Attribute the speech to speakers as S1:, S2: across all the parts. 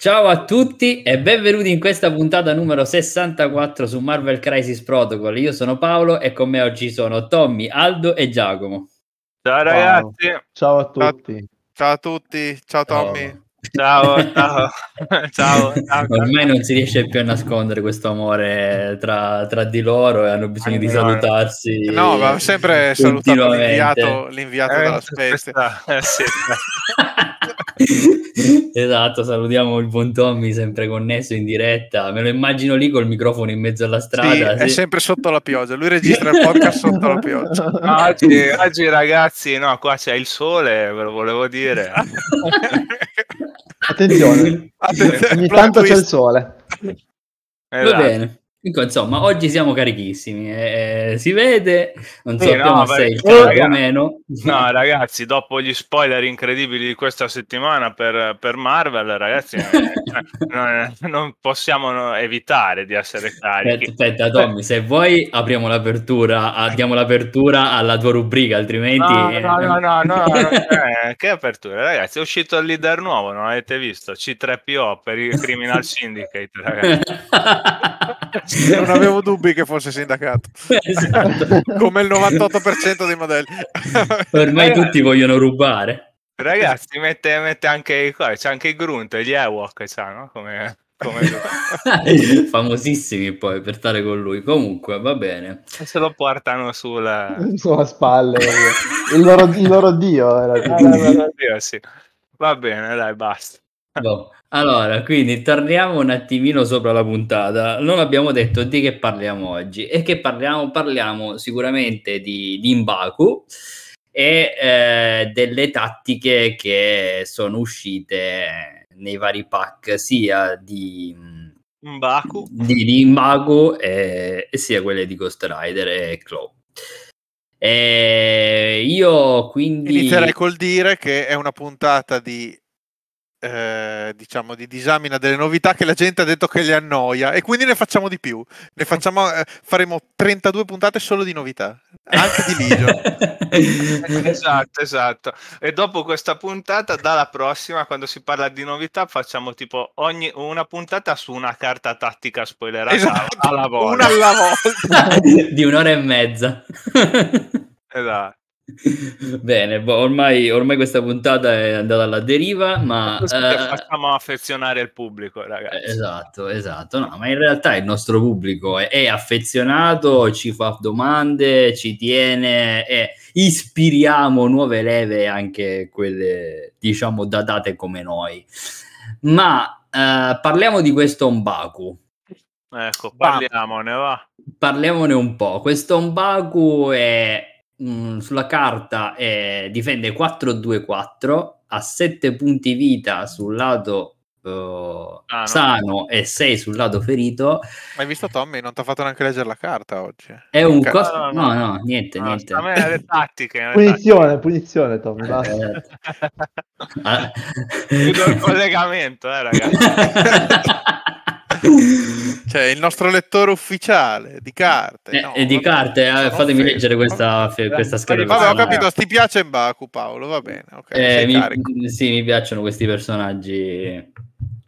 S1: Ciao a tutti e benvenuti in questa puntata numero 64 su Marvel Crisis Protocol. Io sono Paolo e con me oggi sono Tommy, Aldo e Giacomo.
S2: Ciao ragazzi.
S3: Ciao a tutti.
S4: Ciao a tutti, ciao Tommy.
S2: Oh. Ciao, ciao. ciao, ciao.
S1: Ormai non si riesce più a nascondere questo amore tra, tra di loro e hanno bisogno di salutarsi.
S4: No, ma sempre salutato l'inviato, l'inviato eh, dalla specie. Eh, sì.
S1: esatto, salutiamo il buon Tommy sempre connesso in diretta. Me lo immagino lì col microfono in mezzo alla strada.
S4: Sì, sì. È sempre sotto la pioggia. Lui registra il podcast sotto la pioggia.
S2: Oggi, oggi, ragazzi, no, qua c'è il sole, ve lo volevo dire.
S3: Attenzione, Attenzione ogni tanto c'è il sole.
S1: Esatto. Va bene. Insomma, oggi siamo carichissimi, eh, si vede, non sì, sappiamo no, se è il caso o meno.
S2: No, ragazzi, dopo gli spoiler incredibili di questa settimana per, per Marvel, ragazzi, eh, non, non, possiamo evitare di essere carichi.
S1: Aspetta, aspetta, Tommy, se vuoi apriamo l'apertura, diamo l'apertura alla tua rubrica, altrimenti... No,
S2: no, no, no, no, no eh, che apertura, ragazzi, è uscito il leader nuovo, non avete visto? C3PO per il Criminal Syndicate, ragazzi.
S4: non avevo dubbi che fosse sindacato. Esatto. come il 98% dei modelli.
S1: Ormai tutti vogliono rubare.
S2: ragazzi mette, mette anche c'è anche il Grunt gli Ewok no? come, come...
S1: famosissimi poi per stare con lui. Comunque va bene.
S2: Se lo portano sulla
S3: sulla spalle il loro, il loro dio era il
S2: loro dio sì. va bene dai basta
S1: No. Allora, quindi torniamo un attimino sopra la puntata. Non abbiamo detto di che parliamo oggi. E che parliamo? Parliamo sicuramente di, di Imbaku e eh, delle tattiche che sono uscite nei vari pack, sia di
S2: Mbaku,
S1: di, di Mbaku e, e, sia quelle di Ghost Rider e Claw. E io quindi
S4: inizierei col dire che è una puntata di eh, diciamo di disamina delle novità che la gente ha detto che le annoia. E quindi ne facciamo di più. Ne facciamo eh, faremo 32 puntate solo di novità. Anche di Legion
S2: esatto esatto. E dopo questa puntata dalla prossima quando si parla di novità facciamo tipo ogni una puntata su una carta tattica spoilerata esatto, alla volta.
S4: Una alla volta.
S1: Di un'ora e mezza.
S2: Esatto
S1: Bene, boh, ormai, ormai, questa puntata è andata alla deriva, ma...
S2: Eh, facciamo affezionare il pubblico, ragazzi.
S1: Esatto, esatto. No, ma in realtà il nostro pubblico è, è affezionato, ci fa domande, ci tiene e ispiriamo nuove leve, anche quelle, diciamo, datate come noi. Ma eh, parliamo di questo Ombaku.
S2: Ecco, parliamone, va.
S1: Parliamone un po'. Questo Ombaku è mh, mm, sulla carta eh, difende 4-2-4, ha 7 punti vita sul lato uh, ah, sano no. e 6 sul lato ferito.
S4: Hai visto Tommy? Non ti ha fatto neanche leggere la carta oggi.
S1: È un Ca- costo... no, no, no, niente, no, niente.
S2: A me le tattiche. Le
S3: punizione, tattiche. punizione Tommy.
S2: Eh. ah. Chiudo il collegamento, eh ragazzi.
S4: cioè il nostro lettore ufficiale di carte.
S1: Eh, no, e di carte, eh, fatemi offeso. leggere questa, questa scheda.
S4: Vabbè, ho capito, ti piace Baku Paolo, va bene. Okay,
S1: eh, mi, sì, mi piacciono questi personaggi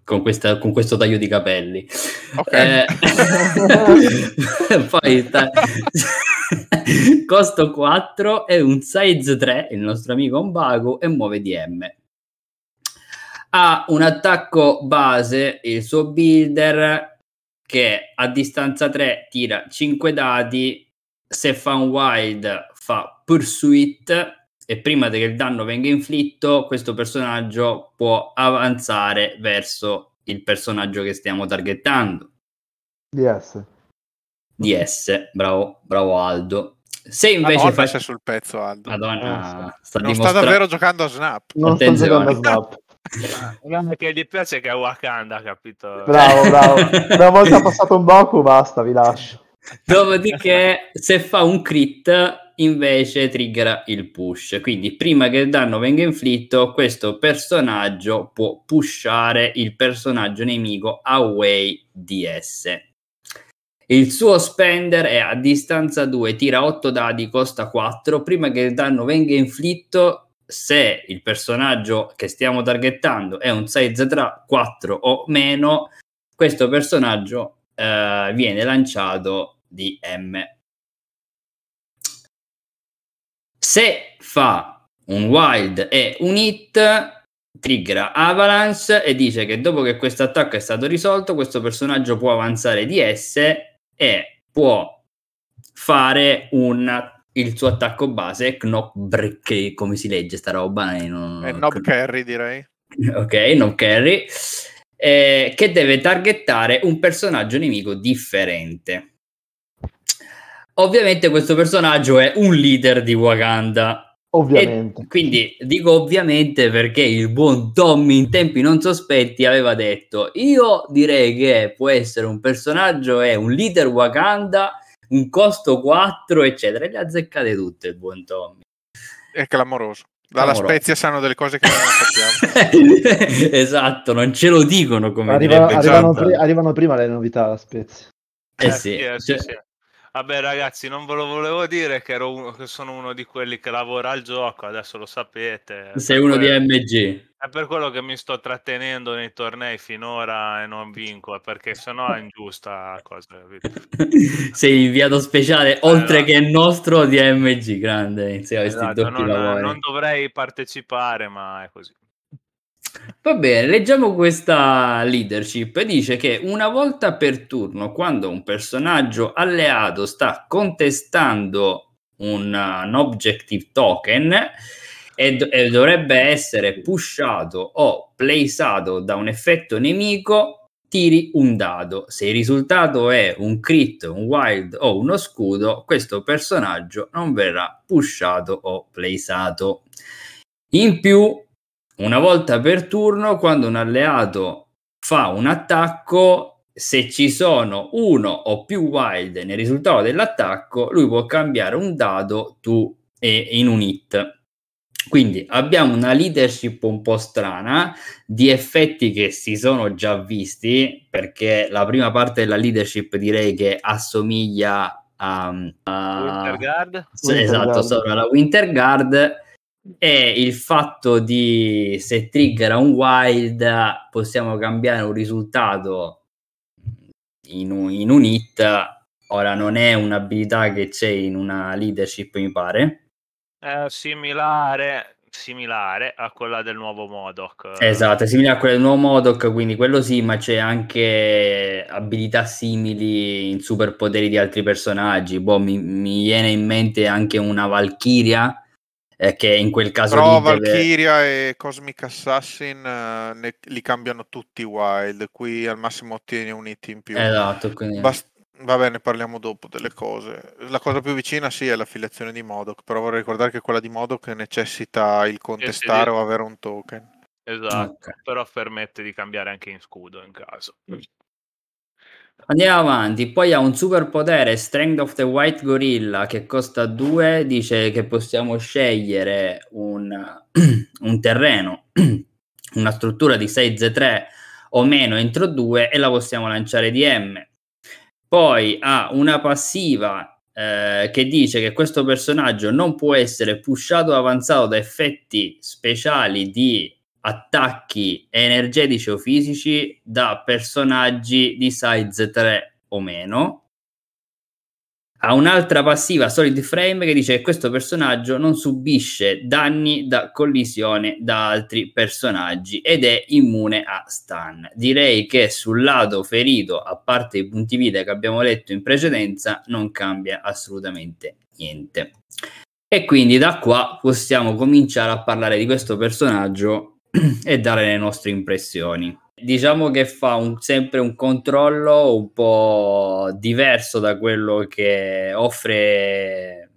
S1: con, questa, con questo taglio di capelli. Okay. Eh, poi ta... costo 4 è un size 3, il nostro amico Ombago, e muove DM ha un attacco base, il suo builder, che a distanza 3 tira 5 dadi, se fa un wild fa pursuit e prima che il danno venga inflitto, questo personaggio può avanzare verso il personaggio che stiamo targettando.
S3: DS.
S1: DS, bravo, bravo Aldo. Se invece
S4: Madonna, fa... sul pezzo Aldo.
S1: Madonna,
S4: eh, sta non dimostra... sta davvero giocando a Snap.
S3: Non sta giocando a Snap.
S2: Che gli piace che è Wakanda, capito?
S3: Bravo, bravo. Una volta passato un Boku, basta, vi lascio.
S1: Dopodiché, se fa un crit, invece triggera il push. Quindi, prima che il danno venga inflitto, questo personaggio può pushare il personaggio nemico away DS. Il suo spender è a distanza 2, tira 8 dadi, costa 4. Prima che il danno venga inflitto, se il personaggio che stiamo targettando è un size 3, 4 o meno, questo personaggio eh, viene lanciato di M. Se fa un wild e un hit, triggera Avalanche e dice che dopo che questo attacco è stato risolto, questo personaggio può avanzare di S e può fare un, il suo attacco base, Knock Break, come si legge sta roba? Eh, non,
S4: È Nob Carry, direi.
S1: ok, non carry, eh, che deve targettare un personaggio nemico differente. Ovviamente questo personaggio è un leader di Wakanda.
S3: Ovviamente.
S1: E quindi dico ovviamente perché il buon Tommy in tempi non sospetti aveva detto io direi che può essere un personaggio è un leader Wakanda, un costo 4 eccetera e le ha azzeccate tutte il buon Tommy.
S4: È clamoroso. Dalla. Spezia sanno delle cose che non sappiamo.
S1: esatto, non ce lo dicono come
S3: Arriva- arrivano, pri- arrivano prima le novità alla Spezia.
S1: Eh
S2: Eh
S1: sì,
S2: sì, eh sì,
S1: cioè-
S2: sì. Vabbè ragazzi, non ve lo volevo dire che, ero uno, che sono uno di quelli che lavora al gioco, adesso lo sapete.
S1: sei uno di MG.
S2: È per quello che mi sto trattenendo nei tornei finora e non vinco, perché sennò è ingiusta la cosa.
S1: sei inviato speciale oltre
S2: no.
S1: che il nostro di MG, grande insieme a questi
S2: Esatto, non,
S1: lavori.
S2: non dovrei partecipare, ma è così.
S1: Va bene, leggiamo questa leadership. Dice che una volta per turno, quando un personaggio alleato sta contestando un, uh, un objective token e, e dovrebbe essere pushato o placeato da un effetto nemico, tiri un dado. Se il risultato è un crit, un wild o uno scudo, questo personaggio non verrà pushato o placeato. In più, una volta per turno, quando un alleato fa un attacco, se ci sono uno o più wild nel risultato dell'attacco, lui può cambiare un dado tu e in un hit. Quindi abbiamo una leadership un po' strana di effetti che si sono già visti, perché la prima parte della leadership direi che assomiglia a, a-
S3: Winter
S1: esatto,
S3: Guard.
S1: sopra la Winter Guard e il fatto di se trigger un wild possiamo cambiare un risultato in un, in un hit. Ora non è un'abilità che c'è in una leadership mi pare.
S2: È similare, similare a quella del nuovo Modoc.
S1: esatto è simile a quella del nuovo Modok quindi quello sì ma c'è anche abilità simili in superpoteri di altri personaggi. Boh, mi, mi viene in mente anche una Valkyria eh, che in quel caso
S4: Però
S1: lì deve-
S4: Valkyria e Cosmic Assassin eh, ne- li cambiano tutti wild. Qui al massimo ottieni un hit in più.
S1: Esatto, quindi...
S4: Bast- va bene, parliamo dopo delle cose. La cosa più vicina sì è l'affiliazione di Modoc, però vorrei ricordare che quella di Modoc necessita il contestare
S2: sì.
S4: o avere un token.
S2: Esatto,
S1: Ok.
S2: però permette di cambiare anche in scudo in caso.
S1: Andiamo avanti, poi ha un superpotere Strength of the White Gorilla che costa 2, dice che possiamo scegliere un, un terreno, una struttura di size 3 o meno entro 2 e la possiamo lanciare di M. Poi ha una passiva eh, che dice che questo personaggio non può essere pushato o avanzato da effetti speciali di attacchi energetici o fisici da personaggi di size 3 o meno. Ha un'altra passiva Solid Frame che dice che questo personaggio non subisce danni da collisione da altri personaggi ed è immune a stun. Direi che sul lato ferito, a parte i punti vita che abbiamo letto in precedenza, non cambia assolutamente niente. E quindi da qua possiamo cominciare a parlare di questo personaggio e dare le nostre impressioni. Diciamo che fa un- sempre un controllo un po' diverso da quello che offre,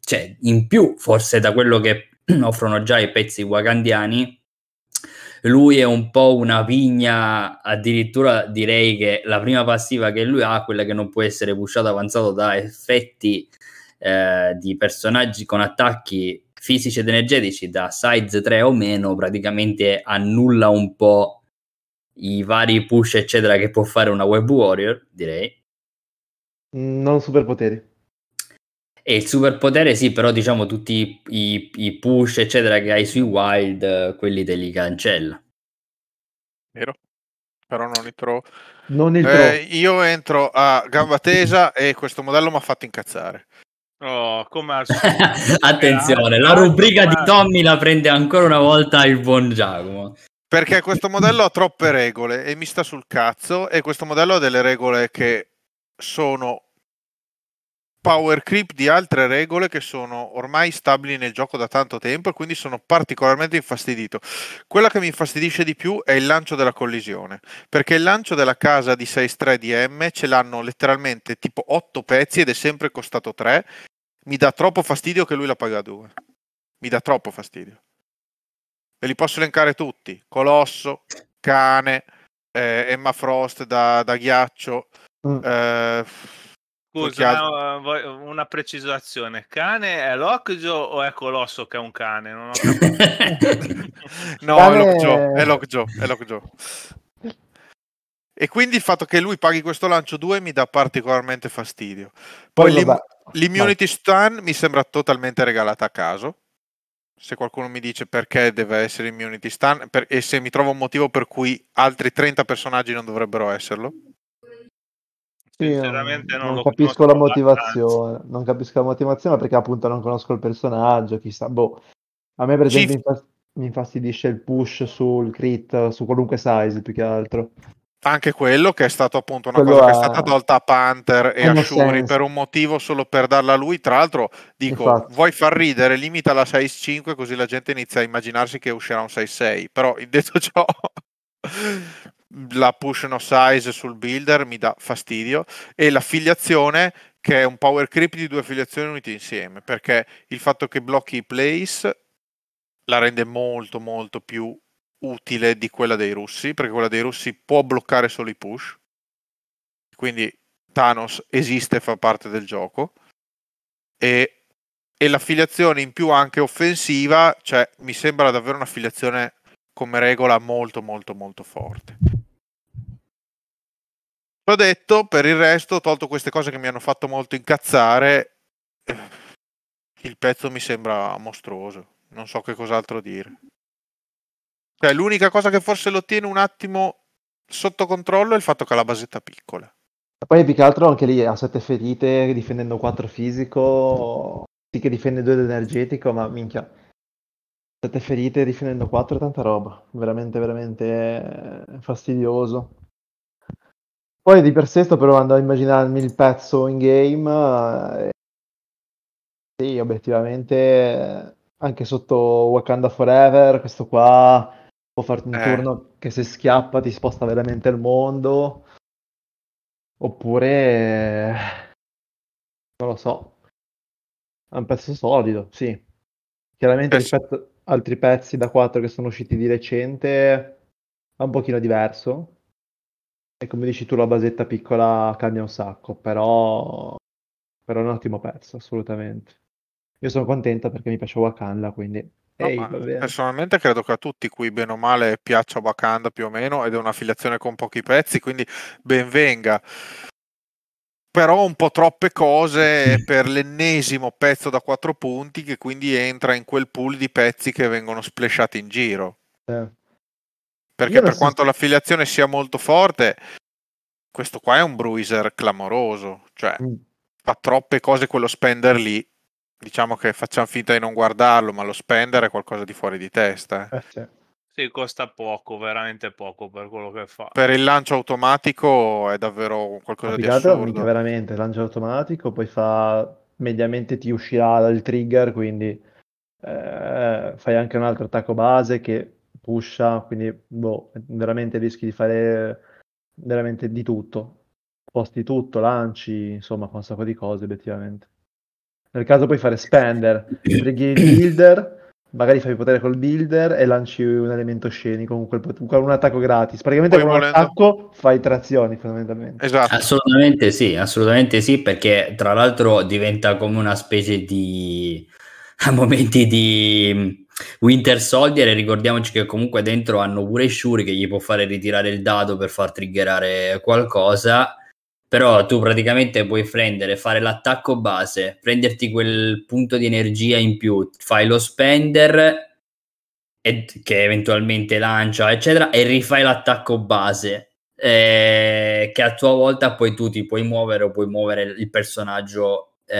S1: cioè in più forse da quello che offrono già i pezzi wakandiani. Lui è un po' una pigna, addirittura direi che la prima passiva che lui ha, quella che non può essere pushato avanzato da effetti eh, di personaggi con attacchi fisici ed energetici da size 3 o meno praticamente annulla un po' i vari push eccetera che può fare una web warrior direi
S3: Non superpoteri.
S1: E il superpotere sì, però diciamo tutti i, i push eccetera che hai sui wild, quelli te li cancella.
S4: Vero? Però non li trovo.
S3: Non il
S4: Eh, io entro a gamba tesa e questo modello mi ha fatto incazzare.
S2: Oh, come al.
S1: Attenzione, la rubrica di Tommy la prende ancora una volta il buon Giacomo.
S4: Perché questo modello ha troppe regole e mi sta sul cazzo e questo modello ha delle regole che sono power creep di altre regole che sono ormai stabili nel gioco da tanto tempo e quindi sono particolarmente infastidito. Quella che mi infastidisce di più è il lancio della collisione, perché il lancio della casa di 6.3 di M ce l'hanno letteralmente tipo 8 pezzi ed è sempre costato 3. Mi dà troppo fastidio che lui la paga 2. Mi dà troppo fastidio. Ve li posso elencare tutti. Colosso, Cane, eh, Emma Frost da, da ghiaccio.
S3: Mm.
S4: eh,
S2: Scusa, una precisazione. Cane è Lockjaw o è Colosso che è un cane? Non ho
S4: no,
S3: Cane-
S4: è Lockjaw, è Lockjaw, è Lockjaw. E quindi il fatto che lui paghi questo lancio 2 mi dà particolarmente fastidio. Poi, l'im-
S3: vabbè,
S4: l'immunity stun mi sembra totalmente regalata a caso. Se qualcuno mi dice perché deve essere immunity stun per- e se mi trova un motivo per cui altri 30 personaggi non dovrebbero esserlo.
S3: Sì, non-
S2: Sinceramente non,
S3: non,
S2: lo
S3: capisco la motivazione. Non capisco la motivazione perché appunto non conosco il personaggio, chissà. Boh. A me per esempio mi infastidisce il push sul crit, su qualunque size più che altro.
S4: Anche quello che è stato appunto una
S3: Quello
S4: cosa che è stata tolta a Panther e a Shuri per un motivo solo per darla a lui. Tra l'altro, dico,
S3: Infatti.
S4: vuoi far ridere, limita la 6.5 così la gente inizia a immaginarsi che uscirà un 6.6. Però detto ciò, la push no size sul builder mi dà fastidio e l'affiliazione che è un power creep di due affiliazioni unite insieme perché il fatto che blocchi i place la rende molto molto più utile di quella dei russi perché quella dei russi può bloccare solo i push. Quindi Thanos esiste e fa parte del gioco. E, e l'affiliazione in più anche offensiva cioè mi sembra davvero un'affiliazione come regola molto molto molto forte L'ho detto, per il resto, ho tolto queste cose che mi hanno fatto molto incazzare, eh, il pezzo mi sembra mostruoso. Non so che cos'altro dire. Cioè, l'unica cosa che forse lo tiene un attimo sotto controllo è il fatto che ha la basetta piccola.
S3: Poi più che altro anche lì ha 7 ferite, difendendo 4 fisico, sì che difende 2 energetico, ma minchia. 7 ferite difendendo 4 è tanta roba, veramente veramente fastidioso. Poi di per sé sto provando a immaginarmi il pezzo in game. eh, sì, obiettivamente, anche sotto Wakanda Forever, questo qua può farti un
S4: Eh.
S3: turno che se schiappa ti sposta veramente il mondo. Oppure, non lo so, è un pezzo solido, sì. Chiaramente
S4: Eh
S3: rispetto altri pezzi da 4 che sono usciti di recente è un pochino diverso. E come dici tu, la basetta piccola cambia un sacco, però, però è un ottimo pezzo, assolutamente. Io sono contento perché mi piace Wakanda, quindi
S4: No,
S3: ehi,
S4: personalmente credo che a tutti cui bene o male piaccia Wakanda più o meno ed è un'affiliazione con pochi pezzi, quindi ben venga. Però un po' troppe cose per l'ennesimo pezzo da 4 punti che quindi entra in quel pool di pezzi che vengono splashati in giro.
S3: Eh.
S4: Perché per
S3: so
S4: quanto l'affiliazione sia molto forte, questo qua è un bruiser clamoroso, cioè
S3: Mm.
S4: fa troppe cose quello spender lì. Diciamo che facciamo finta di non guardarlo, ma lo spender è qualcosa di fuori di testa. eh.
S3: Eh, sì.
S2: Sì, costa poco, veramente poco per quello che fa.
S4: Per il lancio automatico è davvero qualcosa di assurdo.
S3: veramente, lancio automatico, poi fa mediamente ti uscirà dal trigger, quindi eh, fai anche un altro attacco base che pusha, quindi boh, veramente rischi di fare veramente di tutto. Sposti tutto, lanci, insomma, fa un sacco di cose, obiettivamente. Nel caso puoi fare spender, trigger il builder, magari fai potere col builder e lanci un elemento scenico con, quel pot- con un attacco gratis. Praticamente
S4: Poi
S3: con un
S4: volendo-
S3: attacco fai tre azioni, fondamentalmente.
S4: Esatto.
S1: Assolutamente sì, assolutamente sì, perché tra l'altro diventa come una specie di a momenti di Winter Soldier e ricordiamoci che comunque dentro hanno pure Shuri che gli può fare ritirare il dado per far triggerare qualcosa Però tu praticamente puoi prendere, fare l'attacco base, prenderti quel punto di energia in più, fai lo spender e- che eventualmente lancia, eccetera, e rifai l'attacco base. eh, che a tua volta poi tu ti puoi muovere o puoi muovere il personaggio eh,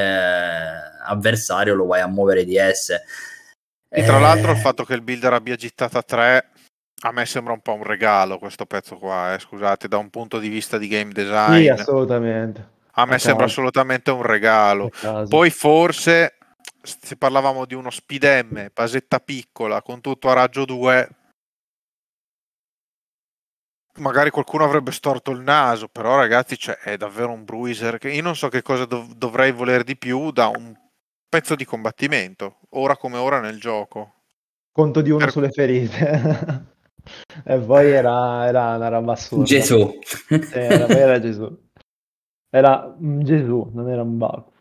S1: avversario, lo vai a muovere di S.
S4: E tra
S1: Eh,
S4: l'altro il fatto che il builder abbia gittata 3 a me sembra un po' un regalo questo pezzo qua, eh, scusate, da un punto di vista di game design.
S3: Sì, assolutamente.
S4: a me
S3: a
S4: sembra
S3: caso.
S4: assolutamente un regalo. Poi forse se parlavamo di uno speed M, basetta piccola, con tutto a raggio 2, magari qualcuno avrebbe storto il naso, però ragazzi cioè, è davvero un bruiser che io non so che cosa dov- dovrei voler di più da un pezzo di combattimento, ora come ora nel gioco.
S3: Conto di uno
S4: Per-
S3: sulle ferite. e poi era, era una roba assurda.
S1: Gesù.
S3: Era, era Gesù. Era Gesù, non era un Baku.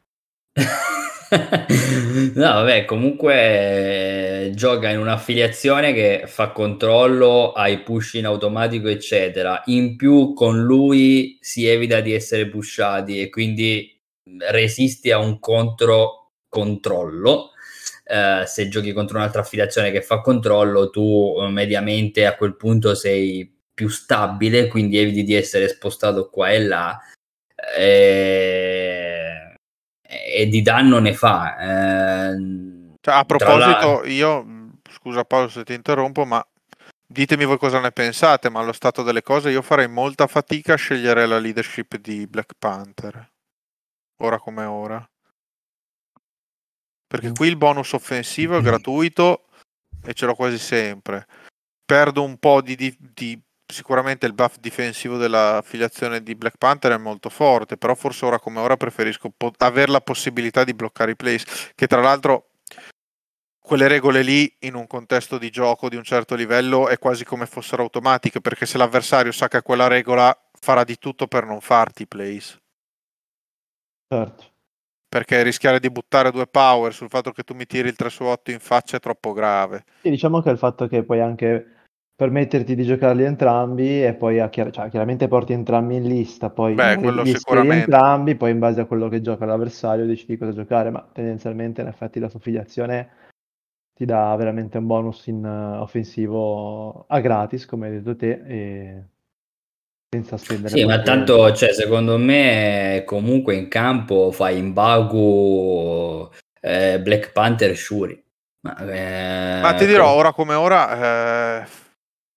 S1: no, vabbè, comunque eh, gioca in un'affiliazione che fa controllo ai push in automatico, eccetera. In più, con lui si evita di essere pushati e quindi resisti a un contro controllo. Eh, se giochi contro un'altra affiliazione che fa controllo, tu eh, mediamente a quel punto sei più stabile, quindi eviti di essere spostato qua e là. E, e di danno ne fa. Eh,
S4: Cioè, a
S1: tra la-
S4: proposito, io scusa Paolo se ti interrompo, ma ditemi voi cosa ne pensate, ma allo stato delle cose io farei molta fatica a scegliere la leadership di Black Panther. Ora come ora. Perché qui il bonus offensivo è gratuito e ce l'ho quasi sempre. Perdo un po' di, di- di- Sicuramente il buff difensivo dell'affiliazione di Black Panther è molto forte, però forse ora come ora preferisco po- avere la possibilità di bloccare i plays, che tra l'altro quelle regole lì in un contesto di gioco di un certo livello è quasi come fossero automatiche, perché se l'avversario sa che ha quella regola farà di tutto per non farti i plays.
S3: Certo.
S4: Perché rischiare di buttare due power sul fatto che tu mi tiri il 3 su 8 in faccia è troppo grave.
S3: Sì, diciamo che il fatto che puoi anche permetterti di giocarli entrambi e poi a cioè, chiaramente porti entrambi in lista, poi
S4: Beh, quello sicuramente.
S3: entrambi, poi in base a quello che gioca l'avversario decidi cosa giocare, ma tendenzialmente in effetti la sua affiliazione ti dà veramente un bonus in eh, offensivo a gratis, come hai detto te, e senza spendere
S1: Sì, ma tanto, cioè, secondo me, comunque in campo fai in Baku, eh, Black Panther, Shuri. Ma, eh,
S4: Ma ti dirò,
S1: co-
S4: ora come ora, eh,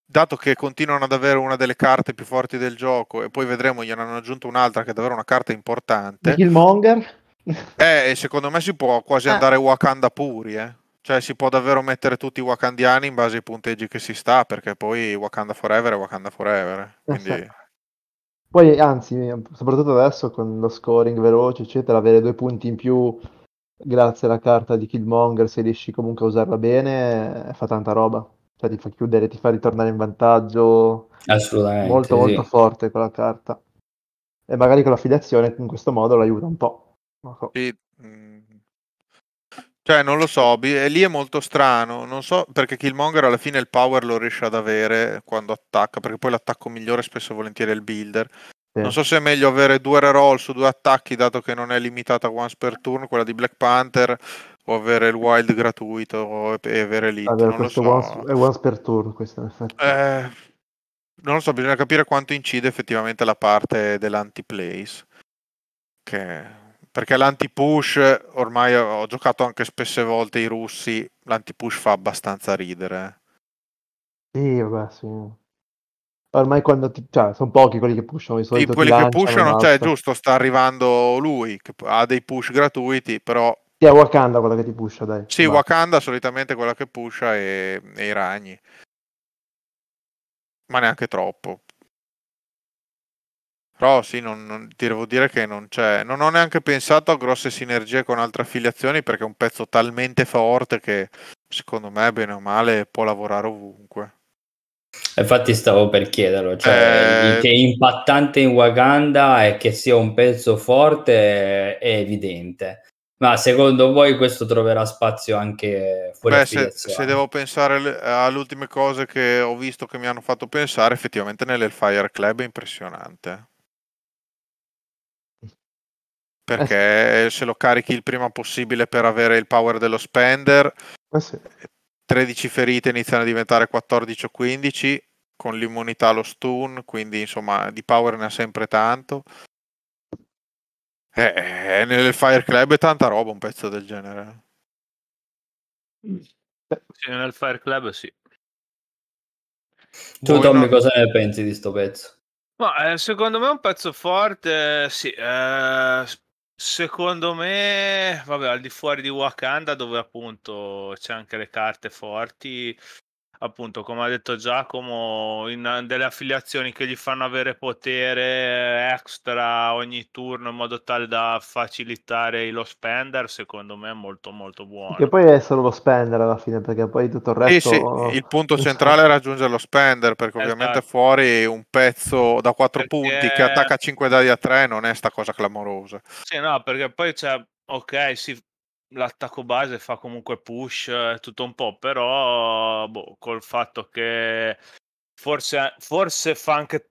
S4: dato che continuano ad avere una delle carte più forti del gioco e poi vedremo, gliene hanno aggiunto un'altra che è davvero una carta importante,
S3: Killmonger?
S4: eh, e secondo me si può quasi
S3: Ah.
S4: andare Wakanda puri, eh. Cioè si può davvero mettere tutti i wakandiani in base ai punteggi che si sta, perché poi Wakanda Forever è Wakanda Forever. eh. Quindi...
S3: Poi, anzi, soprattutto adesso con lo scoring veloce, eccetera, avere due punti in più grazie alla carta di Killmonger, se riesci comunque a usarla bene, eh, fa tanta roba. Cioè ti fa chiudere, ti fa ritornare in vantaggio
S1: assolutamente,
S3: molto
S1: sì.
S3: molto forte quella carta. E magari con l'affiliazione in questo modo l'aiuta un po'. So.
S4: Sì. Cioè, non lo so, bi- e lì è molto strano. Non so perché Killmonger alla fine il power lo riesce ad avere quando attacca, perché poi l'attacco migliore spesso e volentieri è il builder.
S3: Sì.
S4: Non so se è meglio avere due reroll su due attacchi, dato che non è limitata once per turno, quella di Black Panther, o avere il wild gratuito e avere l'hit.
S3: Avere
S4: Non lo
S3: questo
S4: so.
S3: once, è once per turno, questo in effetti.
S4: Eh, non lo so, bisogna capire quanto incide effettivamente la parte dell'anti-plays. Che- Perché l'anti-push, ormai ho giocato anche spesse volte i russi, l'anti-push fa abbastanza ridere.
S3: Sì, vabbè, sì. Ormai quando ti... cioè, sono pochi quelli che pushano, di
S4: Sì,
S3: solito ti
S4: quelli che pushano, cioè giusto, sta arrivando lui, che ha dei push gratuiti, però
S3: Sì, è Wakanda quella che ti pusha, dai.
S4: sì,
S3: Basta.
S4: Wakanda solitamente quella che pusha e, e i ragni. Ma neanche troppo. Però sì, non, non- ti devo dire che non c'è. Non ho neanche pensato a grosse sinergie con altre affiliazioni perché è un pezzo talmente forte che secondo me, bene o male, può lavorare ovunque.
S1: Infatti stavo per chiederlo, cioè
S4: Eh,
S1: che è impattante in Wakanda e che sia un pezzo forte è evidente. Ma secondo voi questo troverà spazio anche fuori
S4: Beh, se, se devo pensare le- alle ultime cose che ho visto che mi hanno fatto pensare, effettivamente nell'Hellfire Club è impressionante. Perché se lo carichi il prima possibile per avere il power dello spender,
S3: Eh sì.
S4: 13 ferite iniziano a diventare 14 o 15 con l'immunità allo stun, quindi insomma di power ne ha sempre tanto. Eh, nel Fire Club è tanta roba un pezzo del genere.
S2: Sì, nel Fire Club sì.
S1: Tu,
S4: Voi
S1: Tommy,
S4: non-
S1: cosa ne pensi di sto pezzo?
S2: Ma eh, secondo me è un pezzo forte, sì. eh, secondo me, vabbè, al di fuori di Wakanda, dove appunto c'è anche le carte forti, appunto, come ha detto Giacomo, in delle affiliazioni che gli fanno avere potere extra ogni turno in modo tale da facilitare lo spender, secondo me è molto molto buono.
S3: Che poi è solo lo spender alla fine, perché poi tutto il
S4: Sì,
S3: resto...
S4: sì, il punto centrale è raggiungere lo spender, perché ovviamente
S2: Esatto.
S4: fuori un pezzo da 4
S2: Perché-
S4: punti che attacca 5 dadi a 3 non è sta cosa clamorosa.
S2: Sì, no, perché poi c'è, ok, sì, l'attacco base fa comunque push e tutto un po', però boh, col fatto che forse, forse fa anche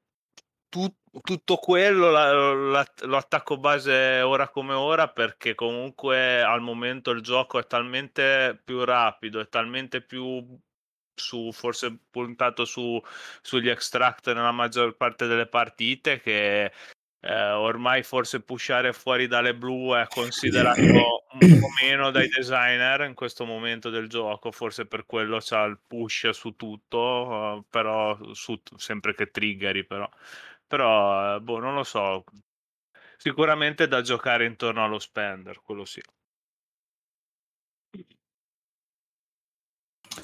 S2: tu- tutto quello la- la- lo attacco base ora come ora, perché comunque al momento il gioco è talmente più rapido, è talmente più su, forse puntato su, sugli extract nella maggior parte delle partite che eh, ormai forse pushare fuori dalle blu è considerato un po' meno dai designer in questo momento del gioco, forse per quello c'ha il push su tutto, eh, però su, sempre che triggeri però. Però, eh, boh, non lo so. Sicuramente da giocare intorno allo spender, quello sì.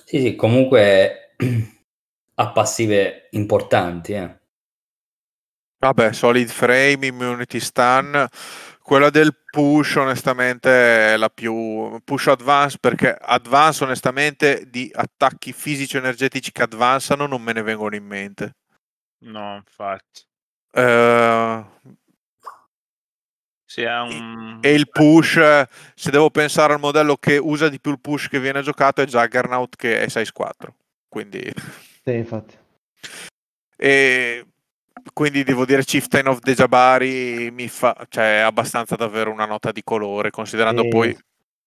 S1: Sì, sì, comunque ha passive importanti, eh.
S4: Vabbè, solid frame, immunity stun, quella del push onestamente è la più push advance perché advance onestamente di attacchi fisici energetici che advansano non me ne vengono in mente.
S2: No, infatti.
S4: Eh,
S2: Sì, è un...
S4: e il push, se devo pensare al modello che usa di più il push che viene giocato è Juggernaut che è 6-4. Quindi,
S3: Sì, infatti.
S4: e quindi devo dire Chieftain of the Jabari mi fa, cioè, abbastanza davvero una nota di colore, considerando
S3: Sì.
S4: poi,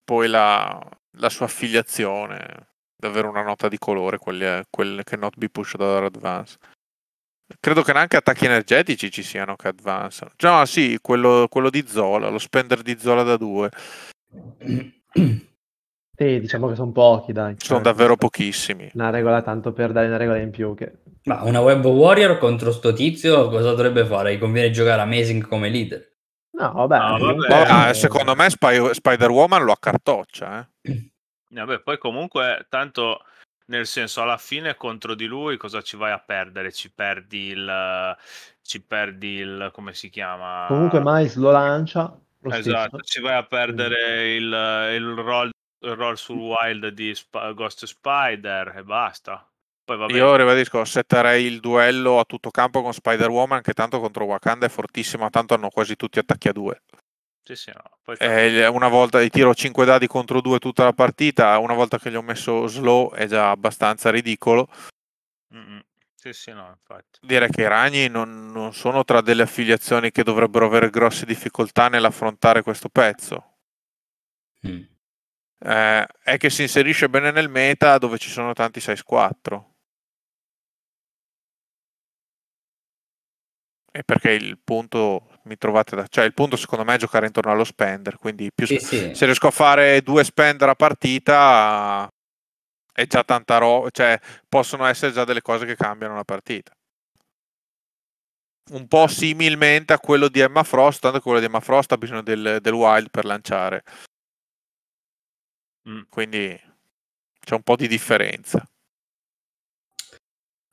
S4: poi la, la sua affiliazione, davvero una nota di colore, quelle, quelle che not be pushed ad advance. Credo che neanche attacchi energetici ci siano che advancano. No, sì, quello, quello di Zola, lo spender di Zola da 2.
S3: Sì, diciamo che sono pochi, dai.
S4: Sono
S3: Cioè,
S4: davvero pochissimi.
S3: Una regola tanto per dare una regola in più che...
S1: Ma una web warrior contro sto tizio cosa dovrebbe fare? Gli conviene giocare Amazing come leader.
S3: No, vabbè.
S2: No,
S3: comunque-
S2: vabbè.
S4: Ah, secondo me Spy- Spider-Woman lo accartoccia. Eh.
S2: Vabbè, poi comunque, tanto nel senso, alla fine contro di lui cosa ci vai a perdere? Ci perdi il... ci perdi il... come si chiama?
S3: Comunque Miles lo lancia, lo
S2: Esatto,
S3: stesso.
S2: ci vai a perdere il, il roll, il roll sul wild di Sp- Ghost Spider e basta. Poi vabbè,
S4: Io ribadisco, setterei il duello a tutto campo con Spider-Woman, che tanto contro Wakanda è fortissima, tanto hanno quasi tutti attacchi a due.
S2: sì, sì, no. Poi
S4: Eh, una volta gli tiro 5 dadi contro 2 tutta la partita, una volta che gli ho messo slow è già abbastanza ridicolo.
S2: Mm-mm. Sì, sì, no, infatti.
S4: Direi che i ragni non, non sono tra delle affiliazioni che dovrebbero avere grosse difficoltà nell'affrontare questo pezzo.
S1: Mm.
S4: Eh, è che si inserisce bene nel meta dove ci sono tanti 6-4. E perché il punto mi trovate da... cioè il punto secondo me è giocare intorno allo spender, quindi più
S1: Sì, sì.
S4: se riesco a fare due spender a partita è già tanta roba, cioè possono essere già delle cose che cambiano la partita. Un po' similmente a quello di Emma Frost, tanto che quello di Emma Frost ha bisogno del, del wild per lanciare.
S2: Mm.
S4: Quindi c'è un po' di differenza.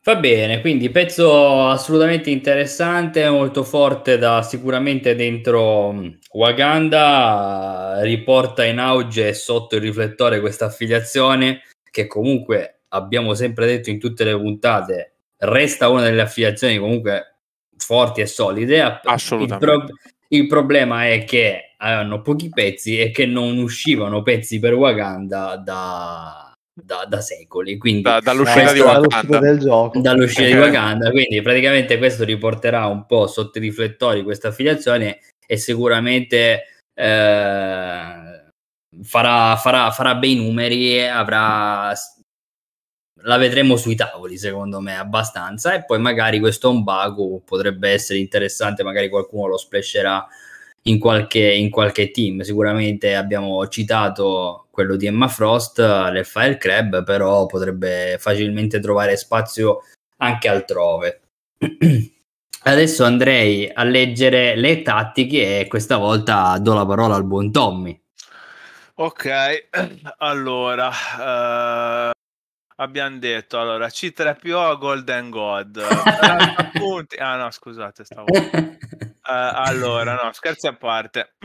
S1: Va bene, quindi pezzo assolutamente interessante, molto forte da sicuramente dentro mh, Waganda, riporta in auge e sotto il riflettore questa affiliazione che comunque abbiamo sempre detto in tutte le puntate, resta una delle affiliazioni comunque forti e solide. Il,
S4: Assolutamente.
S1: pro- il problema è che hanno pochi pezzi e che non uscivano pezzi per Waganda da, da- da secoli. Quindi
S4: Da- dall'uscita di
S1: questo-
S4: Wakanda.
S3: del gioco.
S1: dall'uscita di
S4: Ok.
S1: Wakanda, quindi praticamente questo riporterà un po' sotto i riflettori questa affiliazione e sicuramente eh, farà, farà, farà bei numeri, avrà la vedremo sui tavoli, secondo me, abbastanza. E poi magari questo Ombaku potrebbe essere interessante, magari qualcuno lo splasherà in qualche, in qualche team. Sicuramente abbiamo citato quello di Emma Frost, l'Fire Crab, però potrebbe facilmente trovare spazio anche altrove. Adesso andrei a leggere le tattiche e questa volta do la parola al buon Tommy.
S2: Ok, allora, uh, abbiamo detto allora C3PO Golden God punti. ah no scusate stavo allora no scherzi a parte.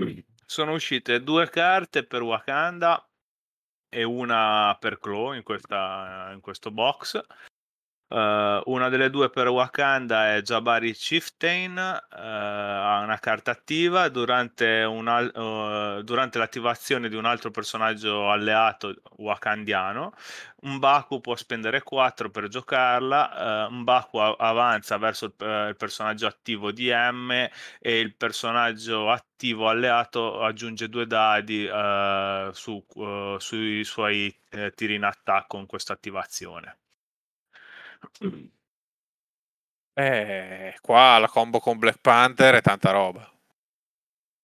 S2: Sono uscite due carte per Wakanda e una per Claw in, questa, in questo box Uh, una delle due per Wakanda è Jabari Chieftain, uh, ha una carta attiva durante, al- uh, durante, l'attivazione di un altro personaggio alleato wakandiano. Un Baku può spendere 4 per giocarla, un Baku a- avanza verso il, il, personaggio attivo di M e il personaggio attivo alleato aggiunge due dadi su, sui suoi eh, tiri in attacco con questa attivazione.
S4: Eh, qua la combo con Black Panther è tanta roba.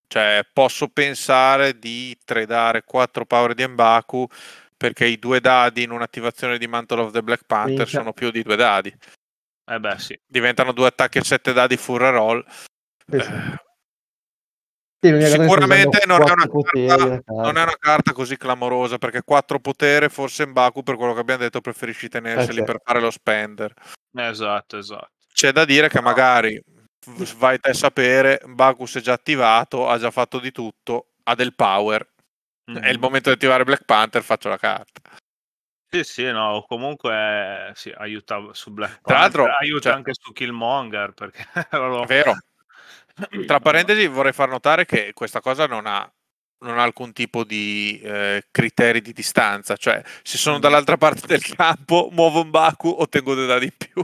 S4: Cioè, posso pensare di tradare 4 power di Mbaku perché i due dadi in un'attivazione di Mantle of the Black Panther Minchia. sono più di due dadi.
S2: Eh beh, sì.
S4: Diventano due attacchi a 7 dadi full roll.
S3: Eh,
S4: sì, Sicuramente non è, carta, non è, una carta, così clamorosa perché 4 potere, forse in Baku per quello che abbiamo detto preferisci tenerseli eh, per fare lo spender.
S2: Esatto, esatto.
S4: C'è da dire che magari vai te a sapere, Baku si è già attivato, ha già fatto di tutto, ha del power. Mm-hmm. È il momento di attivare Black Panther, faccio la carta.
S2: Sì, sì, no, comunque sì, aiuta su Black
S4: Panther, Tra l'altro,
S2: aiuta cioè, anche su Killmonger perché...
S4: È vero, Tra parentesi vorrei far notare che questa cosa non ha, non ha alcun tipo di eh, criteri di distanza, cioè se sono mm. dall'altra parte del campo, muovo un Baku, ottengo due dadi in più.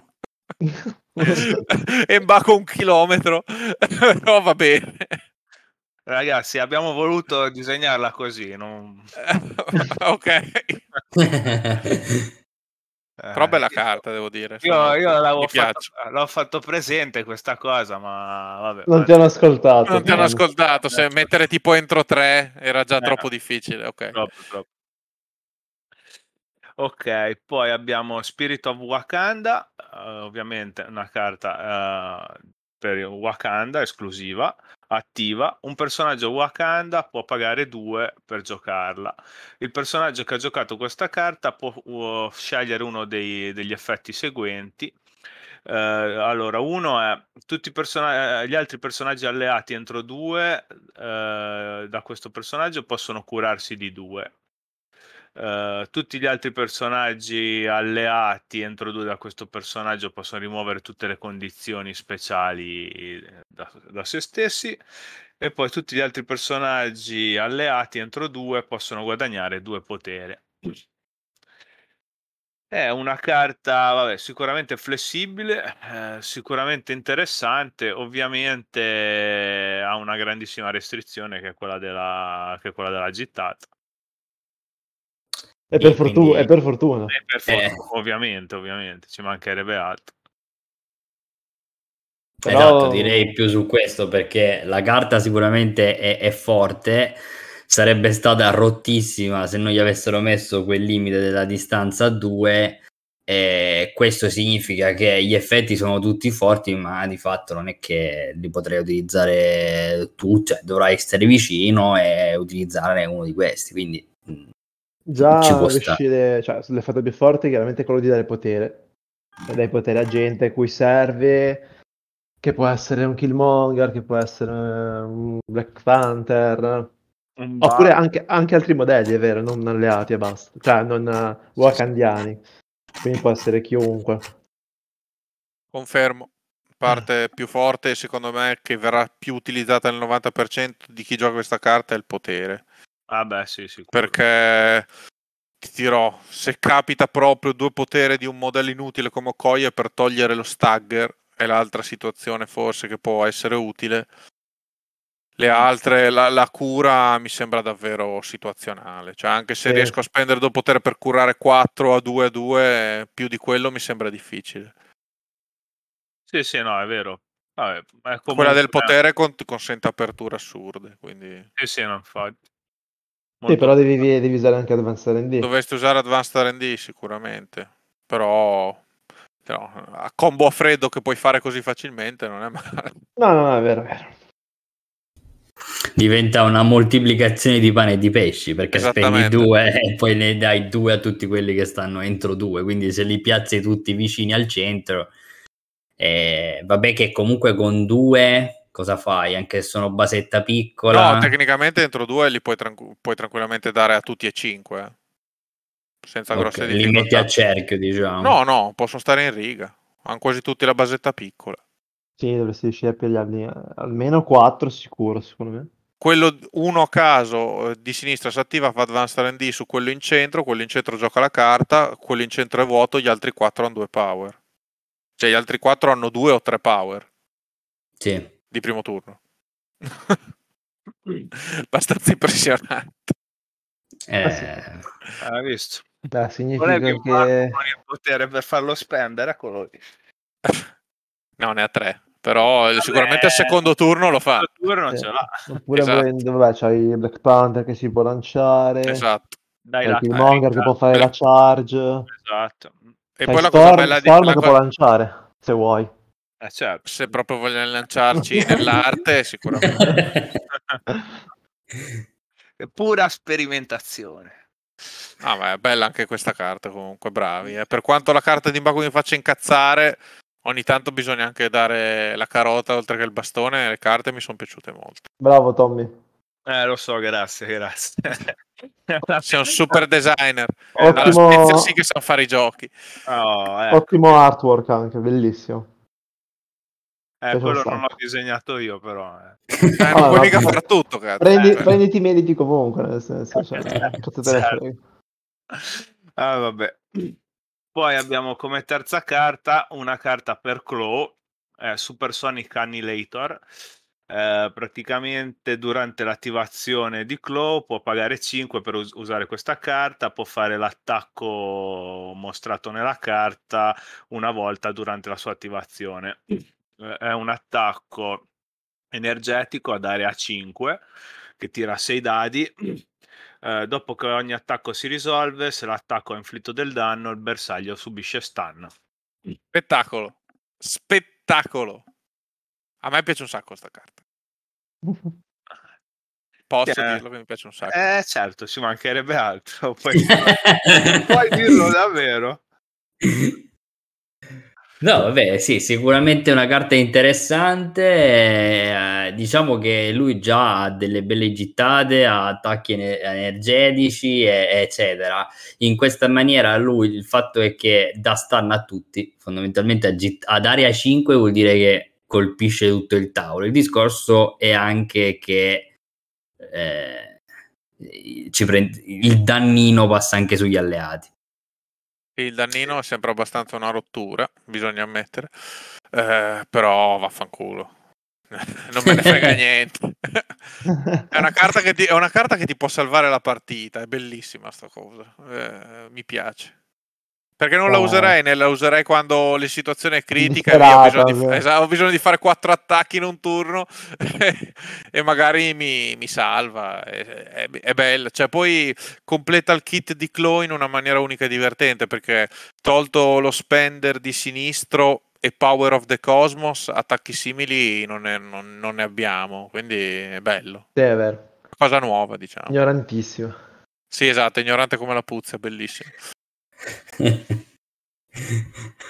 S4: e Baku un chilometro, però va bene.
S2: Ragazzi, abbiamo voluto disegnarla così. Non...
S4: ok. Però bella carta, devo dire.
S2: Io, io fatto, l'ho fatto presente questa cosa, ma vabbè.
S3: Non ti hanno ascoltato.
S4: Non ti hanno ascoltato. Se mettere tipo entro tre era già eh, troppo difficile. Ok. Troppo, troppo.
S2: Ok, poi abbiamo Spirit of Wakanda, uh, ovviamente una carta uh, per Wakanda esclusiva attiva, un personaggio Wakanda può pagare 2 per giocarla. Il personaggio che ha giocato questa carta può uh, scegliere uno dei, degli effetti seguenti. Uh, allora, uno è tutti person- gli altri personaggi alleati entro 2 uh, da questo personaggio possono curarsi di 2. Uh, tutti gli altri personaggi alleati entro due da questo personaggio possono rimuovere tutte le condizioni speciali eh, da, da, se stessi e poi tutti gli altri personaggi alleati entro due possono guadagnare due potere. È una carta vabbè, sicuramente flessibile, eh, sicuramente interessante, ovviamente ha una grandissima restrizione che è quella della, che è quella della gittata
S3: è per, fortuna, quindi... è per fortuna. È per
S2: fortuna. Eh. Ovviamente, ovviamente, ci mancherebbe altro.
S1: Però... Esatto, direi più su questo perché la carta sicuramente è, è, forte, sarebbe stata rottissima se non gli avessero messo quel limite della distanza a 2 e questo significa che gli effetti sono tutti forti ma di fatto non è che li potrei utilizzare tutti, cioè dovrai stare vicino e utilizzare uno di questi, quindi
S3: Già riuscire, cioè, l'effetto più forte è chiaramente quello di dare potere. E dai potere a gente a cui serve, che può essere un Killmonger, che può essere un Black Panther. Un Oppure anche, anche, altri modelli, è vero, non alleati e basta. Cioè, non uh, wakandiani. Quindi può essere chiunque.
S4: Confermo. Parte più forte, secondo me, che verrà più utilizzata nel 90% di chi gioca questa carta è il potere.
S2: Ah beh, sì, sì.
S4: Perché ti dirò, se capita proprio due potere di un modello inutile come Okoye per togliere lo stagger, è l'altra situazione forse che può essere utile. Le altre, la, la cura mi sembra davvero situazionale. Cioè, anche se
S3: Sì.
S4: riesco a spendere dopo poter per curare 4 a 2 a 2, più di quello mi sembra difficile.
S2: Sì, sì, no, è vero. Vabbè, è
S4: Quella del
S2: comunque-
S4: potere con- consente aperture assurde, quindi
S2: Sì, sì, no, infatti.
S3: Sì,
S2: Molto-
S3: però devi, devi usare anche Advanced R&D.
S4: dovresti usare Advanced R&D sicuramente. Però, però, a combo a freddo che puoi fare così facilmente non è male.
S3: No, no, no, è vero, è vero.
S1: Diventa una moltiplicazione di pane e di pesci perché spendi due e poi ne dai due a tutti quelli che stanno entro due. Quindi se li piazzi tutti vicini al centro, eh, vabbè che comunque con due cosa fai? Anche se sono basetta piccola.
S4: No, tecnicamente entro due li puoi, tranqu- puoi tranquillamente dare a tutti e cinque. Senza
S1: Ok,
S4: grosse
S1: li
S4: difficoltà.
S1: metti a cerchio, diciamo.
S4: No, no, possono stare in riga. Hanno quasi tutti la basetta piccola.
S3: Sì, dovresti riuscire a pigliarli eh, almeno 4 sicuro, secondo me.
S4: Quello uno a caso eh, di sinistra si attiva, fa Advanced R&D su quello in centro, quello in centro gioca la carta, quello in centro è vuoto, gli altri quattro hanno due power. Cioè gli altri quattro hanno due o tre power
S1: Sì.
S4: Di primo turno. Abbastanza impressionante.
S1: Eh,
S2: Hai visto?
S3: Dai,
S2: Non è
S3: significa
S2: più
S3: che...
S2: potere per farlo spendere, eccolo lì.
S4: No, ne ha tre. Però eh, sicuramente al secondo turno lo fa.
S2: Il turno
S3: Sì.
S2: ce l'ha.
S3: Oppure
S4: Esatto.
S3: volendo, vabbè, c'hai Black Panther che si può lanciare,
S4: Esatto.
S2: Dai la
S3: Killmonger che
S2: carica.
S3: può fare la charge,
S2: Esatto.
S4: E
S3: c'hai
S4: poi la cosa
S3: Storm,
S4: bella di
S3: Storm che può lanciare, se vuoi.
S2: Eh, certo.
S4: se proprio vogliono lanciarci nell'arte, sicuramente.
S2: Pura sperimentazione.
S4: Ah, ma è bella anche questa carta comunque, bravi. eh. Per quanto la carta di Mbaku mi faccia incazzare, ogni tanto bisogna anche dare la carota oltre che il bastone. Le carte mi sono piaciute molto.
S3: Bravo Tommy.
S2: Eh, lo so, grazie, grazie.
S4: Sei un super designer. Alla
S3: Ottimo,
S4: Spezia sì che sa fare i giochi.
S2: Oh, eh,
S3: ottimo artwork anche, bellissimo.
S2: Eh, quello non l'ho disegnato io, però. eh.
S4: Eh, non
S3: Ah,
S4: puoi
S3: no,
S4: mica
S3: no.
S4: fare tutto, cazzo.
S3: Prendi,
S4: Eh,
S3: prenditi meriti comunque, nel senso, cioè,
S2: Certo.
S3: frega.
S2: Ah, vabbè. Poi abbiamo come terza carta una carta per Claw, eh, Supersonic Annihilator. Eh, praticamente durante l'attivazione di Claw può pagare 5 per us- usare questa carta, può fare l'attacco mostrato nella carta una volta durante la sua attivazione. Eh, è un attacco energetico ad area 5 che tira 6 dadi. Eh, dopo che ogni attacco si risolve, se l'attacco ha inflitto del danno, il bersaglio subisce stun.
S4: Spettacolo. Spettacolo. A me piace un sacco sta carta. Posso
S2: Eh.
S4: dirlo che mi piace un sacco.
S2: Eh certo, ci mancherebbe altro. Puoi, puoi dirlo davvero.
S1: No, vabbè, sì, sicuramente una carta interessante. eh, diciamo che lui già ha delle belle gittate, ha attacchi ene- energetici, e- eccetera. In questa maniera, lui il fatto è che dà stun a tutti, fondamentalmente ad area 5 vuol dire che colpisce tutto il tavolo. Il discorso è anche che eh, prende- il dannino passa anche sugli alleati.
S4: Il dannino è sempre abbastanza una rottura, bisogna ammettere. Eh, però vaffanculo. non me ne frega niente. è, una carta che ti, è una carta che ti può salvare la partita. È bellissima sta cosa. Eh, mi piace. Perché non la
S3: Oh.
S4: userei, ne la userei quando la situazione è critica e ho, bisogno di, esatto, ho bisogno di fare quattro attacchi in un turno e magari mi, mi salva. È, è, è bella. Cioè, poi completa il kit di Claw in una maniera unica e divertente perché tolto lo spender di sinistro e Power of the Cosmos, attacchi simili non ne, non- non ne abbiamo, quindi è bello.
S3: Sì, è vero.
S4: Cosa nuova, diciamo.
S3: Ignorantissimo.
S4: Sì, esatto, ignorante come la puzza, è bellissimo.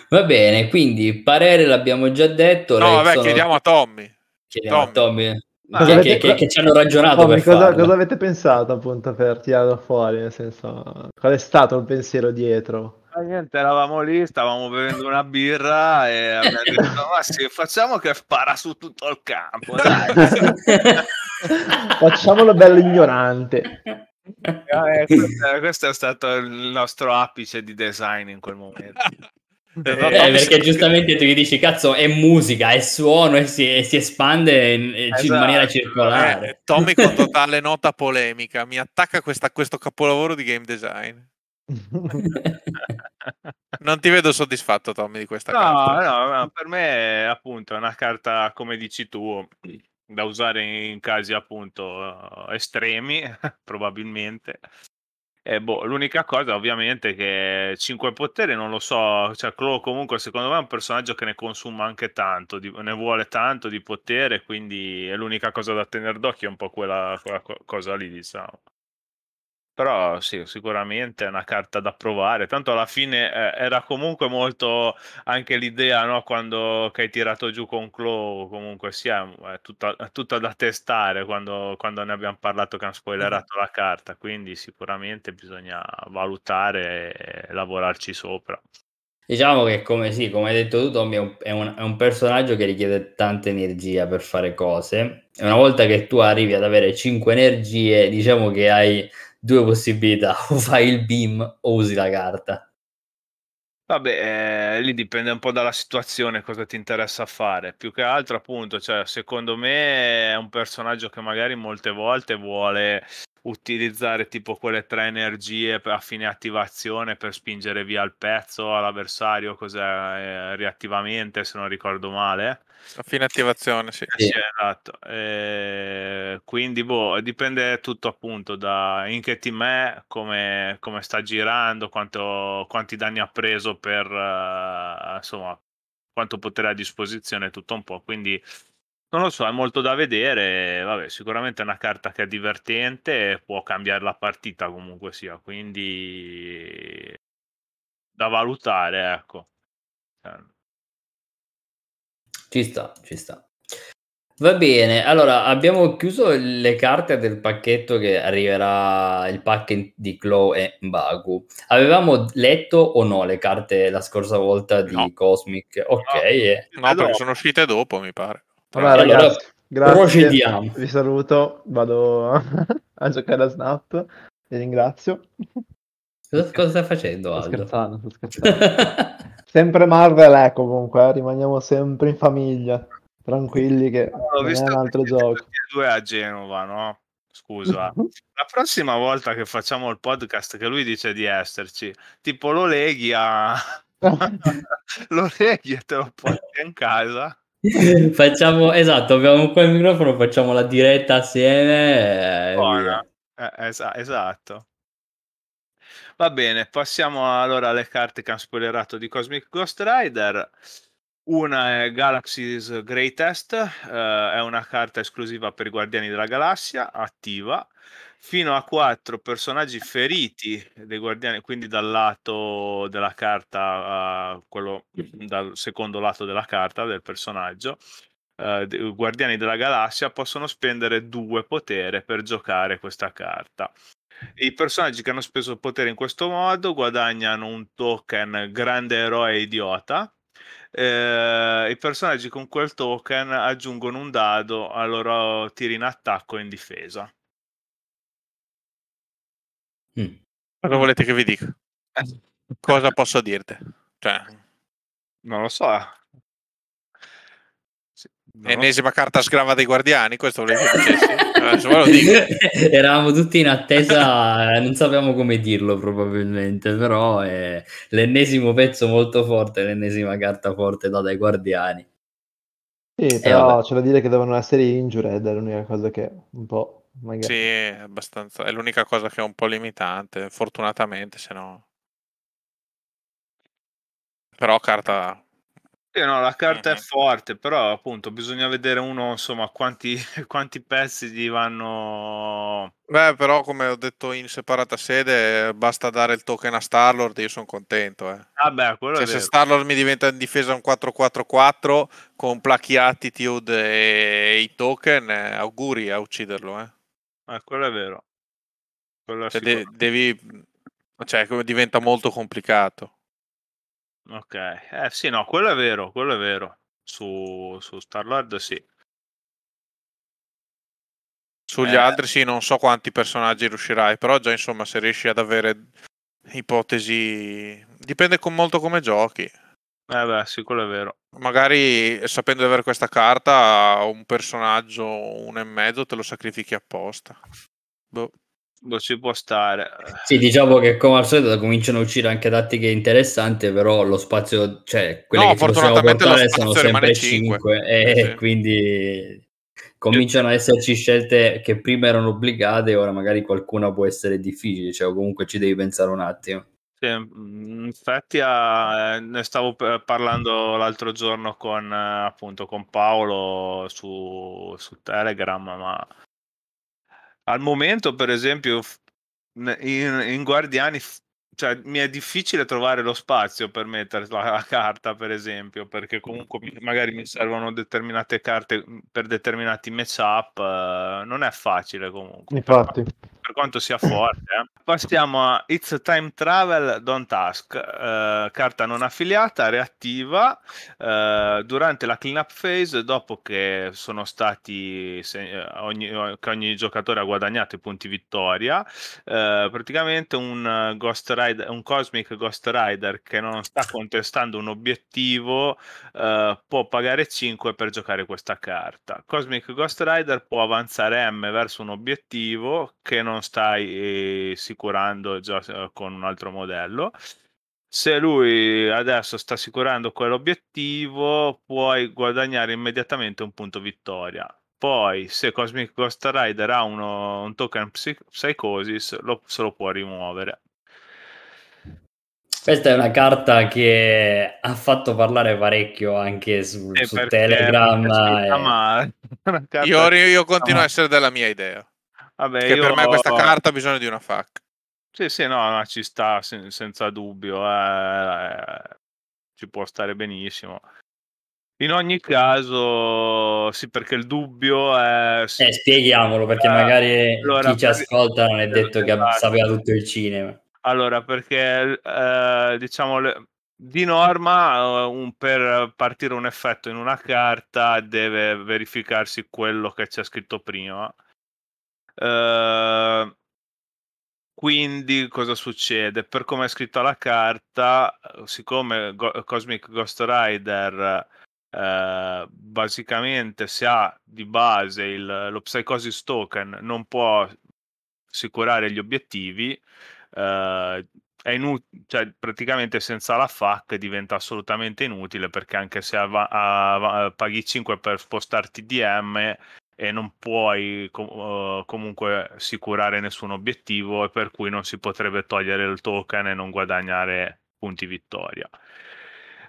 S1: Va bene, quindi parere l'abbiamo già detto.
S4: No, vabbè,
S1: sono-
S4: chiediamo a Tommy.
S1: chiediamo a
S4: Tommy.
S1: Tommy,
S2: Ma
S1: che,
S3: avete-
S1: che- che- che ci hanno ragionato
S3: Tommy,
S1: per
S3: cosa, cosa avete pensato appunto per tirarlo fuori? Nel senso, qual è stato il pensiero dietro?
S2: Ah, niente, eravamo lì, stavamo bevendo una birra e abbiamo detto, ma sì, facciamo che spara su tutto il campo, dai.
S3: Facciamolo bello ignorante.
S2: Eh, questo, questo è stato il nostro apice di design in quel momento. Esatto.
S1: Eh, perché giustamente tu gli dici, cazzo, è musica, è suono e si, si espande in, in
S2: Esatto.
S1: maniera circolare.
S4: Eh, Tommy con totale nota polemica mi attacca questa- questo capolavoro di game design. Non ti vedo soddisfatto, Tommy, di questa
S2: No,
S4: carta.
S2: no, no, per me appunto è una carta, come dici tu, da usare in casi appunto eh, estremi, probabilmente. E boh, l'unica cosa ovviamente che 5 poteri non lo so, cioè Claw comunque secondo me è un personaggio che ne consuma anche tanto, di- ne vuole tanto di potere, quindi è l'unica cosa da tenere d'occhio, è un po' quella, quella co- cosa lì, diciamo. Però sì, sicuramente è una carta da provare. Tanto alla fine eh, era comunque molto anche l'idea, no? Quando che hai tirato giù con Claw, comunque sia è tutta, è tutta da testare quando, quando ne abbiamo parlato che hanno spoilerato la carta. Quindi sicuramente bisogna valutare e lavorarci sopra.
S1: Diciamo che come, sì, come hai detto tu, Tommy, è un, è un- è un personaggio che richiede tanta energia per fare cose. E una volta che tu arrivi ad avere 5 energie, diciamo che hai due possibilità, o fai il beam o usi la carta.
S2: Vabbè, eh, lì dipende un po' dalla situazione, cosa ti interessa fare. Più che altro, appunto, cioè, secondo me è un personaggio che magari molte volte vuole utilizzare tipo quelle tre energie a fine attivazione per spingere via il pezzo all'avversario, cos'è, eh, reattivamente, se non ricordo male.
S4: A fine attivazione, sì.
S2: Eh,
S1: Sì.
S2: Esatto. Eh, quindi boh, dipende tutto appunto da in che team è, come, come sta girando, quanto, quanti danni ha preso per eh, insomma quanto potere a disposizione, tutto un po'. Quindi non lo so, è molto da vedere. Vabbè, sicuramente è una carta che è divertente e può cambiare la partita comunque sia, quindi da valutare, ecco.
S1: Ci sta, ci sta. Va bene, allora abbiamo chiuso le carte del pacchetto che arriverà il pack di Claw e Mbaku. Avevamo letto o no le carte la scorsa volta di
S4: No.
S1: Cosmic? Ok,
S2: No.
S1: eh.
S4: No, perché sono uscite dopo, mi pare.
S3: Vabbè,
S1: Allora,
S3: ragazzi, grazie.
S1: procediamo.
S3: Vi saluto, vado a giocare a Snap. Vi ringrazio.
S1: Cosa, cosa stai facendo,
S3: Sto
S1: Aldo?
S3: scherzando, sto scherzando. Sempre Marvel è comunque, eh, rimaniamo sempre in famiglia. Tranquilli che
S2: Ho
S3: non è un altro gioco.
S2: e due a Genova, no? Scusa. La prossima volta che facciamo il podcast che lui dice di esserci, tipo lo leghi a... lo leghi e te lo porti in casa.
S1: facciamo, esatto, abbiamo qua il microfono, facciamo la diretta assieme. e
S2: Buona. Eh, esa- esatto. Va bene, passiamo allora alle carte che hanno spoilerato di Cosmic Ghost Rider. Una è Galaxy's Greatest, eh, è una carta esclusiva per i Guardiani della Galassia, attiva. Fino a quattro personaggi feriti dei Guardiani, quindi dal lato della carta, eh, quello dal secondo lato della carta del personaggio, de- Guardiani della Galassia possono spendere due potere per giocare questa carta. I personaggi che hanno speso potere in questo modo guadagnano un token grande eroe idiota. Eh, I personaggi con quel token aggiungono un dado ai loro tiri in attacco e in difesa.
S1: Mm.
S4: Cosa volete che vi dica? Cosa posso dirti? Cioè,
S2: Non lo so. Sì, non lo so.
S4: ennesima carta sgrava dei guardiani, questo ve lo dico.
S1: Eravamo tutti in attesa, eh, non sappiamo come dirlo probabilmente, però è l'ennesimo pezzo molto forte, l'ennesima carta forte data ai guardiani.
S3: Sì, però c'è da dire che devono essere injured, è l'unica cosa che un po' magari...
S4: Sì, è abbastanza. È l'unica cosa che è un po' limitante, fortunatamente, se no. Però carta.
S2: Sì, no, la carta è forte, però appunto bisogna vedere uno, insomma, quanti, quanti pezzi gli vanno...
S4: Beh, però, come ho detto in separata sede, basta dare il token a Starlord, io sono contento. Eh.
S2: Vabbè, quello
S4: Cioè, se. Starlord mi diventa in difesa un 4-4-4 con Plucky Attitude e i token, eh, auguri a ucciderlo. Eh.
S2: Eh, quello è vero. Quello è
S4: Cioè, de- devi. Cioè, come diventa molto complicato.
S2: Ok, eh sì, no, quello è vero, quello è vero. Su, su Star-Lord sì.
S4: Sugli
S2: Eh.
S4: altri sì, non so quanti personaggi riuscirai, però già insomma se riesci ad avere ipotesi... Dipende con molto come giochi.
S2: Eh beh, sì, quello è vero.
S4: Magari sapendo di avere questa carta, un personaggio uno e mezzo te lo sacrifichi apposta. Boh.
S2: Boh, ci può stare.
S1: Sì, diciamo che come al solito cominciano a uscire anche tattiche interessanti, però lo spazio, cioè quelle
S4: No,
S1: che ci possiamo portare sono sempre
S4: cinque.
S1: 5 e
S4: Sì, sì.
S1: quindi cominciano ad esserci scelte che prima erano obbligate e ora magari qualcuna può essere difficile, cioè comunque ci devi pensare un attimo.
S2: Mm, infatti ah, eh, ne stavo parlando l'altro giorno con eh, appunto con Paolo su, su Telegram, ma al momento, per esempio, in, in Guardiani, cioè, mi è difficile trovare lo spazio per mettere la, la carta, per esempio, perché comunque mi- magari mi servono determinate carte mm, per determinati matchup, eh, non è facile comunque.
S3: Infatti,
S2: per quanto sia forte. eh. Passiamo a It's Time Travel Don't Ask, eh, carta non affiliata, reattiva eh, durante la cleanup phase dopo che sono stati se- eh, ogni, che ogni giocatore ha guadagnato i punti vittoria. eh, praticamente un Ghost Rider, un Cosmic Ghost Rider che non sta contestando un obiettivo eh, può pagare 5 per giocare questa carta. Cosmic Ghost Rider può avanzare M verso un obiettivo che non stai eh, assicurando già eh, con un altro modello. Se lui adesso sta assicurando quell'obiettivo, puoi guadagnare immediatamente un punto vittoria. Poi, se Cosmic Ghost Rider ha uno- un token Psy- Psychosis, lo, se lo può rimuovere.
S1: Questa è una carta che ha fatto parlare parecchio anche su,
S2: Eh,
S1: su Telegram. e-
S4: Io, io continuo a essere della mia idea.
S2: Vabbè,
S4: Che per
S2: io-
S4: me questa carta ha bisogno di una FAC.
S2: Sì, sì, no, ma ci sta sen- senza dubbio, eh, ci può stare benissimo. In ogni caso, sì, perché il dubbio è...
S1: Eh, spieghiamolo perché
S2: Eh,
S1: magari
S2: allora,
S1: chi ci
S2: per-
S1: ascolta non è detto che
S2: Esatto.
S1: sapeva tutto il cinema.
S2: Allora, perché eh, diciamo di norma eh, un- per partire un effetto in una carta deve verificarsi quello che c'è scritto prima. Eh, quindi cosa succede? Per come è scritta la carta, eh, siccome Go- Cosmic Ghost Rider eh, basicamente se ha di base il, lo Psychosis Token non può assicurare gli obiettivi, eh, è inutile, cioè praticamente senza la FAC diventa assolutamente inutile perché anche se ava- ava- paghi 5 per spostarti DM e non puoi com- eh, comunque assicurare nessun obiettivo e per cui non si potrebbe togliere il token e non guadagnare punti vittoria.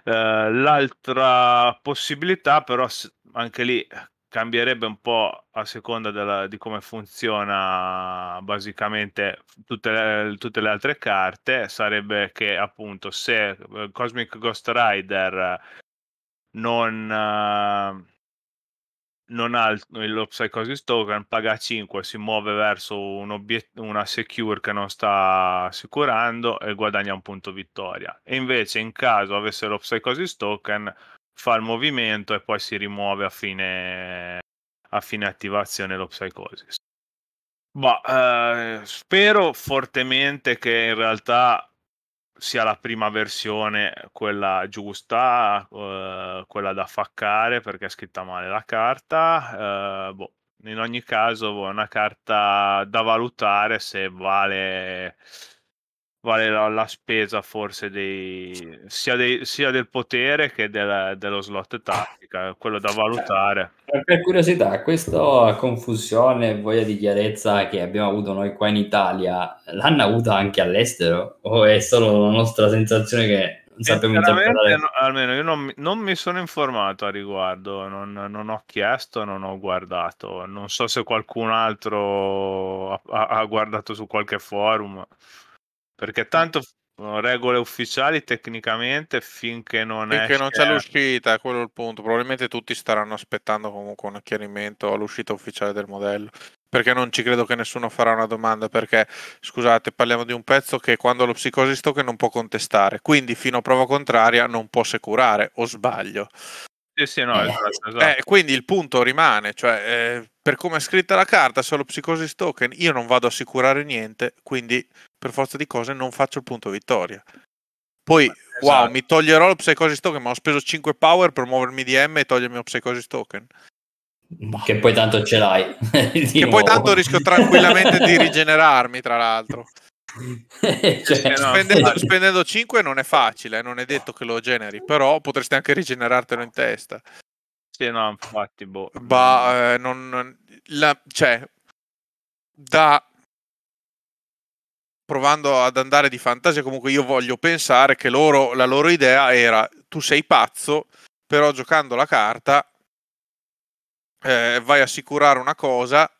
S2: Eh, l'altra possibilità però anche lì cambierebbe un po' a seconda della- di come funziona basicamente tutte le, tutte le altre carte sarebbe che appunto se eh, Cosmic Ghost Rider non, eh, non ha lo Psychosis Token, paga 5, si muove verso un obiet- una secure che non sta assicurando e guadagna un punto vittoria. E invece in caso avesse lo Psychosis Token, fa il movimento e poi si rimuove a fine, a fine attivazione lo Psychosis. Ma eh, spero fortemente che in realtà sia la prima versione quella giusta, eh, quella da faccare perché è scritta male la carta. eh, boh, in ogni caso boh, è una carta da valutare se vale, vale la, la spesa forse dei, sia, dei- sia del potere che del- dello slot tattica, quello da valutare.
S1: Per, curiosità, questa confusione e voglia di chiarezza che abbiamo avuto noi qua in Italia, l'hanno avuta anche all'estero? O è solo la nostra sensazione che non sappiamo interpretare?
S2: no- almeno io non, mi- non mi sono informato a riguardo, non, non ho chiesto, non ho guardato. Non so se qualcun altro ha- ha guardato su qualche forum, perché tanto regole ufficiali tecnicamente finché non
S4: Finché
S2: esce...
S4: non c'è l'uscita, è quello il punto. Probabilmente tutti staranno aspettando comunque un chiarimento all'uscita ufficiale del modello. Perché non ci credo che nessuno farà una domanda. Perché, scusate, parliamo di un pezzo che quando lo psicosi token non può contestare. Quindi, fino a prova contraria, non può assicurare. O sbaglio?
S2: Sì, sì, no,
S1: Eh.
S2: esatto, esatto.
S4: Eh, quindi il punto rimane, cioè eh, per come è scritta la carta, solo Psychosis Token, io non vado a assicurare niente, quindi per forza di cose non faccio il punto vittoria. Poi wow,
S2: Esatto.
S4: mi toglierò lo Psychosis Token, ma ho speso 5 power per muovermi di M e togliermi lo Psychosis Token.
S5: Che poi tanto ce l'hai.
S4: Che poi
S5: nuovo.
S4: tanto rischio tranquillamente di rigenerarmi, tra l'altro.
S5: Cioè,
S2: Sì, no.
S4: Spendendo, spendendo 5 non è facile, eh, non è detto che lo generi, però potresti anche rigenerartelo in testa.
S2: Sì, no, infatti, boh.
S4: Ma eh, non, non- la- cioè, da provando ad andare di fantasia, comunque io voglio pensare che loro, la loro idea era tu sei pazzo, però giocando la carta eh, vai a assicurare una cosa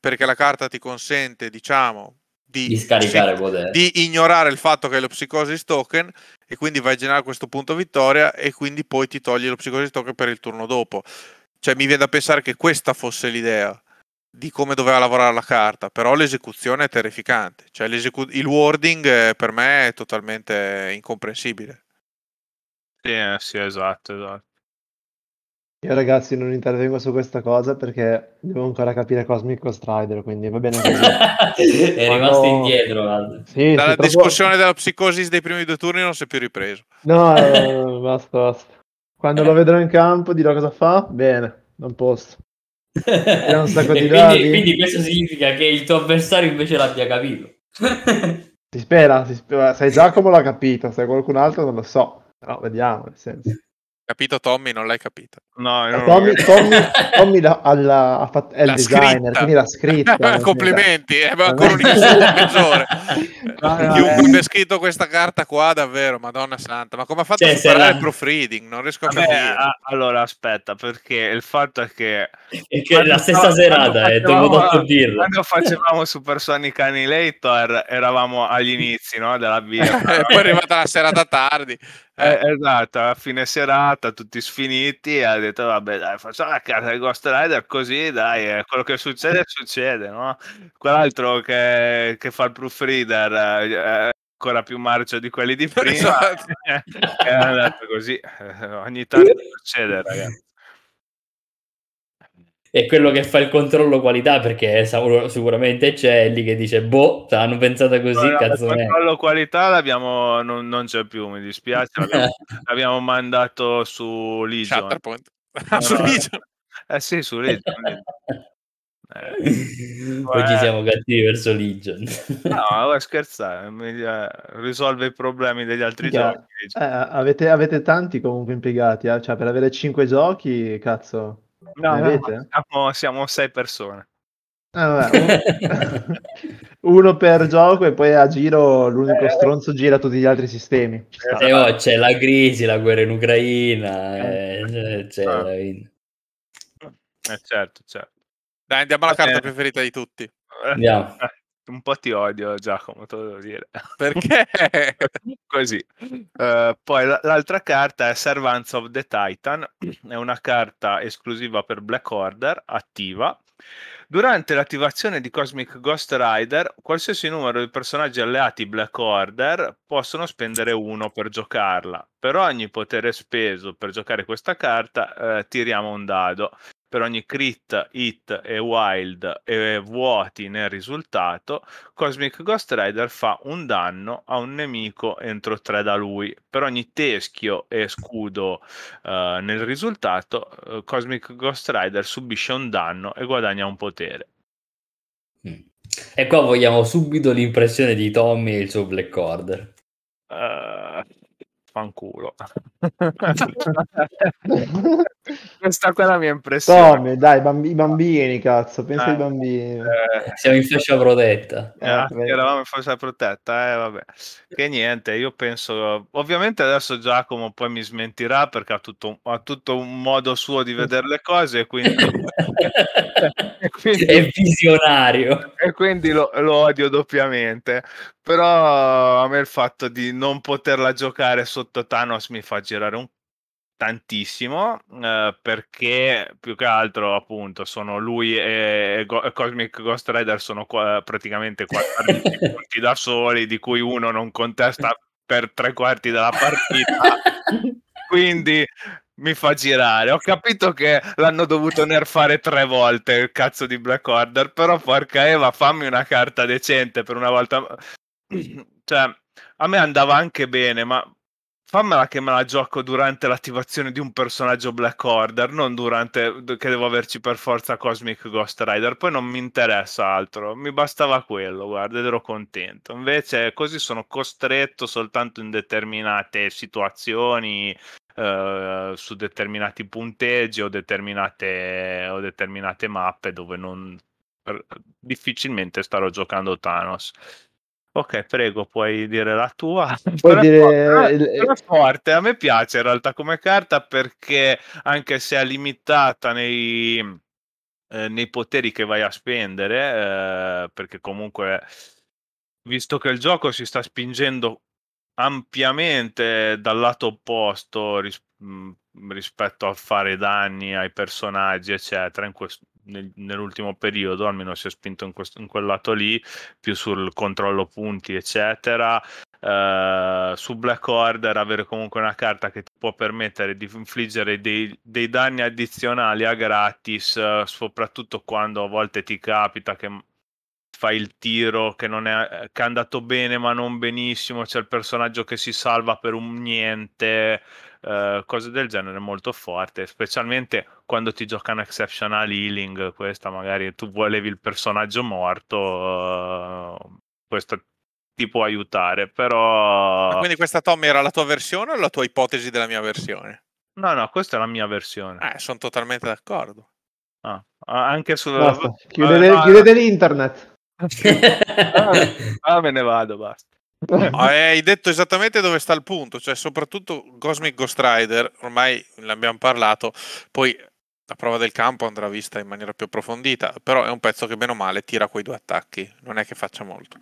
S4: perché la carta ti consente, diciamo, di,
S5: di scaricare potere.
S4: di ignorare il fatto che è lo Psychosis Token e quindi vai a generare questo punto vittoria e quindi poi ti togli lo Psychosis Token per il turno dopo. Cioè mi viene da pensare che questa fosse l'idea di come doveva lavorare la carta, però l'esecuzione è terrificante. Cioè il wording eh, per me è totalmente incomprensibile.
S2: Sì, eh, sì, esatto, esatto.
S3: Io ragazzi non intervengo su questa cosa perché devo ancora capire Cosmic Ghost Rider, quindi va bene così.
S5: è
S3: Ma
S5: rimasto
S3: no.
S5: indietro. guarda.
S3: Sì, sì,
S4: Dalla
S3: proprio-
S4: discussione della psicosi dei primi due turni non si è più ripreso.
S3: No, no, no, no, basta, basta. Quando lo vedrò in campo dirò cosa fa? Bene, non posso. Era un sacco di
S5: quindi, quindi questo significa che il tuo avversario invece l'abbia capito.
S3: Si spera, si spera. Se Giacomo l'ha capito, se qualcun altro non lo so. Però vediamo, nel senso.
S4: Capito Tommy? Non l'hai capito.
S2: No, non-
S3: Tommy, Tommy, Tommy l'ha- alla- ha fatto- è il designer,
S4: scritta.
S3: quindi l'ha scritta.
S4: Complimenti, è ancora un insulto peggiore.
S3: No,
S4: Chiunque
S3: eh.
S4: abbia scritto questa carta qua, davvero, madonna santa, ma come ha fatto
S5: Cioè,
S4: a superare
S5: la-
S4: il proofreading? Non riesco a
S2: Vabbè,
S4: capire.
S2: a- allora aspetta, perché il fatto è che
S5: E che la stessa serata,
S2: quando
S5: eh,
S2: facevamo-
S5: detto dirlo.
S2: Quando facevamo Supersonic Annihilator eravamo agli inizi no, della birra.
S4: E poi è arrivata la serata tardi.
S2: Eh,
S4: Eh,
S2: esatto, a fine serata, tutti sfiniti, ha detto vabbè dai, facciamo la carta di Ghost Rider così, dai, eh, quello che succede succede, no? Quell'altro che, che fa il proofreader eh, è ancora più marcio di quelli di prima,
S4: Esatto.
S2: è andato così, eh, ogni tanto succede ragazzi.
S5: È quello che fa il controllo qualità perché sicuramente c'è lì che dice boh, te l'hanno pensata così,
S2: No, no,
S5: cazzo
S2: il controllo qualità l'abbiamo, non, non c'è più, mi dispiace, l'abbiamo, l'abbiamo mandato su Legion.
S4: Shatterpoint.
S2: No,
S4: Su. Legion.
S2: Eh sì, su Legion. Eh,
S5: Oggi siamo cattivi verso Legion.
S2: No, vuoi scherzare, eh, risolve i problemi degli altri
S3: Minchia,
S2: giochi.
S3: Eh, avete, avete tanti comunque impiegati, eh? Cioè per avere 5 giochi, cazzo.
S2: No, no, siamo, siamo sei persone.
S3: Eh, vabbè, un- uno per gioco e poi a giro l'unico
S2: Eh.
S3: stronzo gira tutti gli altri sistemi. Ci sta.
S5: E oh, c'è la crisi, la guerra in Ucraina, eh, c'è- c'è
S2: Ah.
S5: la-
S2: Eh, certo, certo.
S4: Dai, andiamo alla carta preferita di tutti.
S2: Eh,
S5: Andiamo.
S2: Un po' ti odio, Giacomo, te lo devo dire.
S4: Perché?
S2: Così. Eh, poi l- l'altra carta è Servants of the Titan, è una carta esclusiva per Black Order, attiva. Durante l'attivazione di Cosmic Ghost Rider, qualsiasi numero di personaggi alleati Black Order possono spendere uno per giocarla. Per ogni potere speso per giocare questa carta, eh, tiriamo un dado. Per ogni crit, hit e wild e vuoti nel risultato, Cosmic Ghost Rider fa un danno a un nemico entro 3 da lui. Per ogni teschio e scudo eh, nel risultato, eh, Cosmic Ghost Rider subisce un danno e guadagna un potere.
S5: Mm. E qua vogliamo subito l'impressione di Tommy e il suo Black Order.
S2: Eh, fanculo. Questa qua è la mia impressione.
S3: Tommy, dai, bambi- i bambini, cazzo, pensa
S2: Eh,
S3: ai bambini.
S2: Eh,
S5: Siamo in fascia protetta.
S2: Eh,
S3: vedi.
S2: eravamo in fascia protetta, eh, vabbè. Che niente, io penso, ovviamente adesso Giacomo poi mi smentirà perché ha tutto, ha tutto un modo suo di vedere le cose e quindi, e quindi-
S5: È visionario.
S2: e quindi lo, lo odio doppiamente. Però a me il fatto di non poterla giocare sotto Thanos mi fa girare un tantissimo eh, perché più che altro appunto sono lui e, Go- Cosmic Ghost Rider sono qua- praticamente 14 punti da soli di cui uno non contesta per tre quarti della partita. Quindi mi fa girare. Ho capito che l'hanno dovuto nerfare tre volte il cazzo di Black Order però porca Eva fammi una carta decente per una volta. Cioè a me andava anche bene ma fammela che me la gioco durante l'attivazione di un personaggio Black Order, non durante che devo averci per forza Cosmic Ghost Rider. Poi non mi interessa altro, mi bastava quello, guarda, ed ero contento. Invece così sono costretto soltanto in determinate situazioni, eh, su determinati punteggi o determinate, o determinate mappe dove non difficilmente starò giocando Thanos. Ok, prego, puoi dire la tua.
S3: Puoi
S2: Però è
S3: dire
S2: forte, è a me piace in realtà come carta perché anche se è limitata nei, eh, nei poteri che vai a spendere, eh, perché comunque visto che il gioco si sta spingendo ampiamente dal lato opposto ris- mh, rispetto a fare danni ai personaggi, eccetera, in quest- nel- nell'ultimo periodo almeno si è spinto in, questo- in quel lato lì, più sul controllo punti, eccetera. Eh, su Black Order avere comunque una carta che ti può permettere di infliggere dei, dei danni addizionali a gratis, eh, soprattutto quando a volte ti capita che fai il tiro che, non è, che è andato bene ma non benissimo, c'è il personaggio che si salva per un niente, eh, cose del genere molto forte, specialmente quando ti giocano exceptional healing, questa magari tu volevi il personaggio morto, eh, questo ti può aiutare, però...
S4: Ma quindi questa Tommy era la tua versione o la tua ipotesi della mia versione?
S2: No, no, questa è la mia versione.
S4: Eh, sono totalmente d'accordo.
S2: Ah, anche su...
S3: Basta,
S2: Vabbè,
S3: chiudete,
S2: no,
S3: chiudete l'internet.
S2: Ah, me ne vado, basta.
S4: Eh, hai detto esattamente dove sta il punto, cioè soprattutto Cosmic Ghost Rider, ormai ne abbiamo parlato, poi la prova del campo andrà vista in maniera più approfondita, però è un pezzo che bene o male tira quei due attacchi, non è che faccia molto.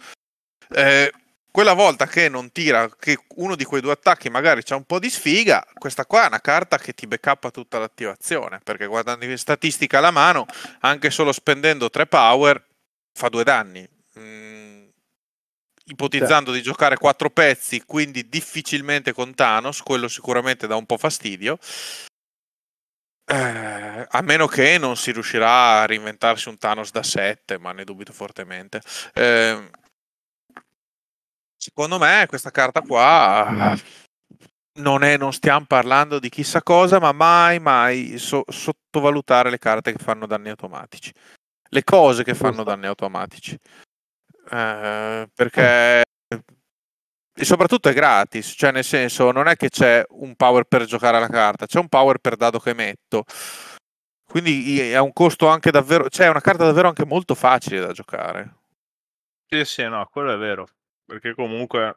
S4: Eh, quella volta che non tira, che uno di quei due attacchi magari c'ha un po' di sfiga, questa qua è una carta che ti backuppa tutta l'attivazione, perché guardando in statistica alla mano, anche solo spendendo 3 power, fa due danni. Mm, ipotizzando di giocare quattro pezzi, quindi difficilmente con Thanos, quello sicuramente dà un po' fastidio. Eh, a meno che non si riuscirà a reinventarsi un Thanos da 7, ma ne dubito fortemente. Eh, secondo me questa carta qua non, è, non stiamo parlando di chissà cosa, ma mai, mai so- sottovalutare le carte che fanno danni automatici. Le cose che fanno danni automatici. Eh, perché e soprattutto è gratis, cioè nel senso non è che c'è un power per giocare alla carta, c'è un power per dado che metto. Quindi è un costo anche davvero, cioè è una carta davvero anche molto facile da giocare.
S2: Sì, sì, no, quello è vero. Perché comunque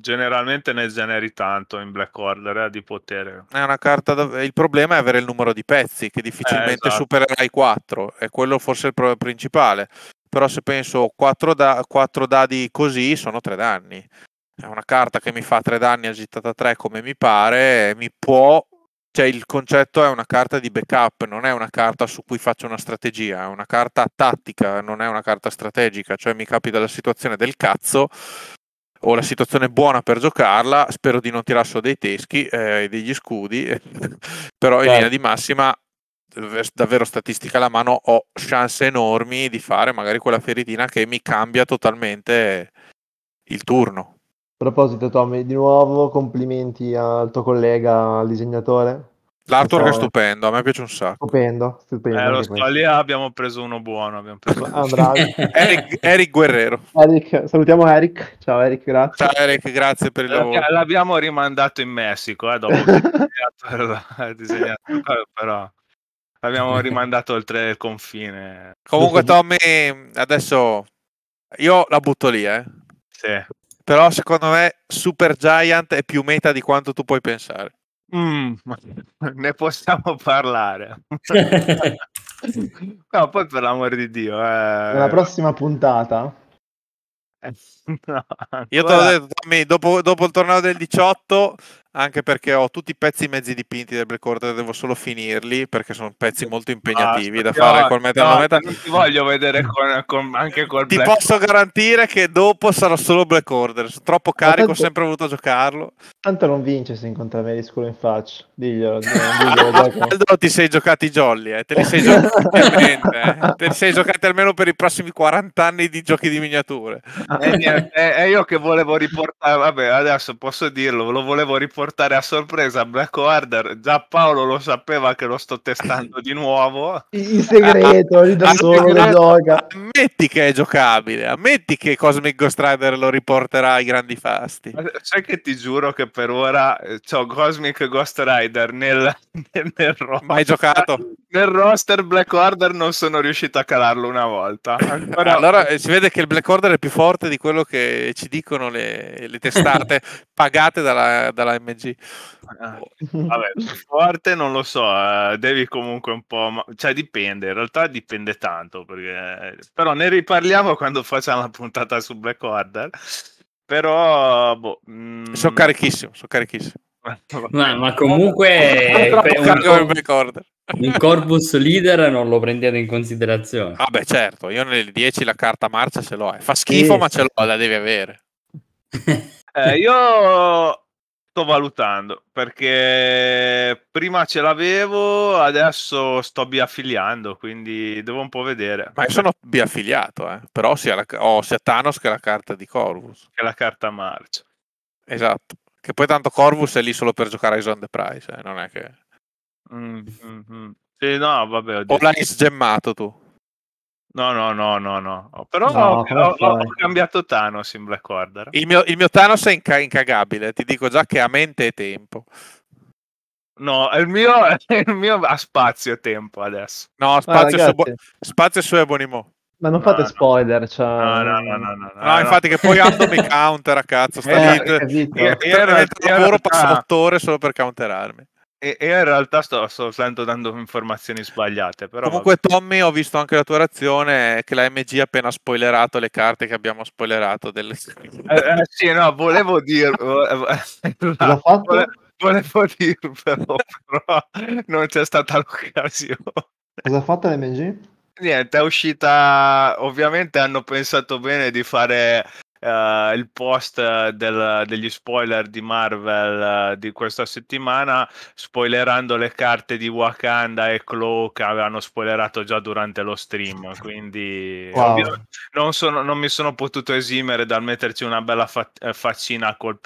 S2: generalmente ne generi tanto in Black Order eh, di potere.
S4: È una carta da- il problema è avere il numero di pezzi che difficilmente
S2: esatto.
S4: supererai 4, è quello forse il problema principale. Però se penso 4, da- quattro dadi così sono 3 danni. È una carta che mi fa 3 danni agitata 3 come mi pare, mi può cioè il concetto è una carta di backup, non è una carta su cui faccio una strategia, è una carta tattica, non è una carta strategica, cioè mi capita la situazione del cazzo o la situazione buona per giocarla, spero di non tirar su dei teschi e degli scudi, però in
S3: Certo.
S4: linea di massima dav- davvero statistica alla mano ho chance enormi di fare magari quella feritina che mi cambia totalmente il turno.
S3: A proposito, Tommy, di nuovo complimenti al tuo collega, al disegnatore.
S4: L'artwork è
S3: Oh.
S4: stupendo, a me piace un sacco.
S3: Stupendo, stupendo.
S2: Eh, lo
S3: questo.
S2: lì abbiamo preso uno buono. Abbiamo preso
S3: Ah.
S4: Eric, Eric Guerrero.
S3: Eric, salutiamo Eric. Ciao Eric, grazie.
S4: Ciao Eric, grazie per il lavoro.
S2: L'abbia- L'abbiamo rimandato in Messico eh, dopo che ha disegnato, ha disegnato, però l'abbiamo rimandato oltre il confine.
S4: Comunque Tommy, adesso io la butto lì, eh.
S2: Sì.
S4: Però secondo me Super Giant è più meta di quanto tu puoi pensare.
S2: Mm, ne possiamo parlare. no, poi per l'amor di Dio. Eh...
S3: Nella prossima puntata
S2: no,
S4: Io te l'ho
S2: ancora-
S4: detto, Tommy, dopo, dopo il torneo del 18, anche perché ho tutti i pezzi mezzi dipinti del Black Order, devo solo finirli perché sono pezzi molto impegnativi da
S2: Basta,
S4: fare
S2: no,
S4: col meta
S2: no,
S4: no meta.
S2: Non ti voglio vedere con, con- anche col
S4: Ti
S2: Black
S4: posso garantire che dopo sarò solo Black Order. Sono troppo carico, ho
S3: tanto-
S4: sempre voluto giocarlo.
S3: tanto non vince se incontra me di scuola in faccia. Diglielo, diglielo.
S4: Aldo ti sei giocati i jolly, eh. te li sei giocati eh. te li sei giocati almeno per i prossimi 40 anni di giochi di miniature.
S2: E niente, e- e io che volevo riportare, vabbè, adesso posso dirlo, lo volevo riportare portare a sorpresa Black Order. Già Paolo lo sapeva che lo sto testando di nuovo.
S3: In segreto, lì da
S4: Ah,
S3: solo lo
S4: ah,
S3: gioca.
S4: Ammetti che è giocabile, ammetti che Cosmic Ghost Rider lo riporterà ai grandi fasti.
S2: Sai che ti giuro che per ora eh, c'ho Cosmic Ghost Rider nel, nel, nel roster.
S4: Mai giocato?
S2: Nel roster Black Order non sono riuscito a calarlo una volta. Ancora-
S4: Allora eh, si vede che il Black Order è più forte di quello che ci dicono le, le testate pagate dalla, dalla MG.
S2: Ah, Vabbè, forte non lo so, eh, devi comunque un po', ma- cioè dipende, in realtà dipende tanto, perché... però ne riparliamo quando facciamo la puntata su Black Order, però boh, mm,
S4: Sono carichissimo, sono carichissimo.
S1: Ma, ma comunque un, cor- un Corvus leader non lo prendete in considerazione.
S4: Vabbè, certo, io nelle 10 la carta marcia ce l'ho. eh. Fa schifo,
S3: Sì.
S4: ma ce l'ho, la devi avere.
S2: Eh, io sto valutando perché prima ce l'avevo, adesso sto biaffiliando, quindi devo un po' vedere.
S4: Ma io sono biaffiliato, eh. però sia la- ho sia Thanos che la carta di Corvus.
S2: Che la carta marcia.
S4: Esatto. Che poi tanto Corvus è lì solo per giocare a Ison the Price, eh, non è che...
S2: Mm, mm, mm. Sì, no, vabbè, ho
S4: O
S2: detto-
S4: l'hai sgemmato tu?
S2: No, no, no, no, no. Però
S3: No,
S2: ho, ho- ho cambiato Thanos in Black Order.
S4: Il mio, il mio Thanos è inca- incagabile, ti dico già che ha mente e tempo.
S2: No, il mio, il mio ha spazio e tempo adesso.
S4: No,
S3: Ah,
S4: spazio, su,
S3: ragazzi,
S4: Bo- spazio su Ebonimo.
S3: ma non
S2: No,
S3: fate
S2: no.
S3: spoiler. Cioè...
S2: No, no, no, no, no.
S4: No, infatti che poi Aldo mi counter a cazzo, sta
S3: Eh,
S4: lì,
S2: io- realtà-
S4: mentre lavoro passo 8 ore solo per counterarmi.
S2: E, e in realtà sto soltanto dando informazioni sbagliate. Però
S4: Comunque, Tommy, ho visto anche la tua reazione che la MG ha appena spoilerato le carte che abbiamo spoilerato. Delle...
S2: vabbè. Eh, eh, sì, no, volevo dirlo.
S3: Cosa ha fatto?
S2: Vole- volevo dirvelo, però non c'è stata l'occasione.
S3: Cosa ha fatto l'MG?
S2: Niente, è uscita. Ovviamente hanno pensato bene di fare eh, il post del- degli spoiler di Marvel eh, di questa settimana, spoilerando le carte di Wakanda e Claw che avevano spoilerato già durante lo stream. Quindi
S3: Wow.
S2: ovvio- non, sono- non mi sono potuto esimere dal metterci una bella fa- eh, faccina col,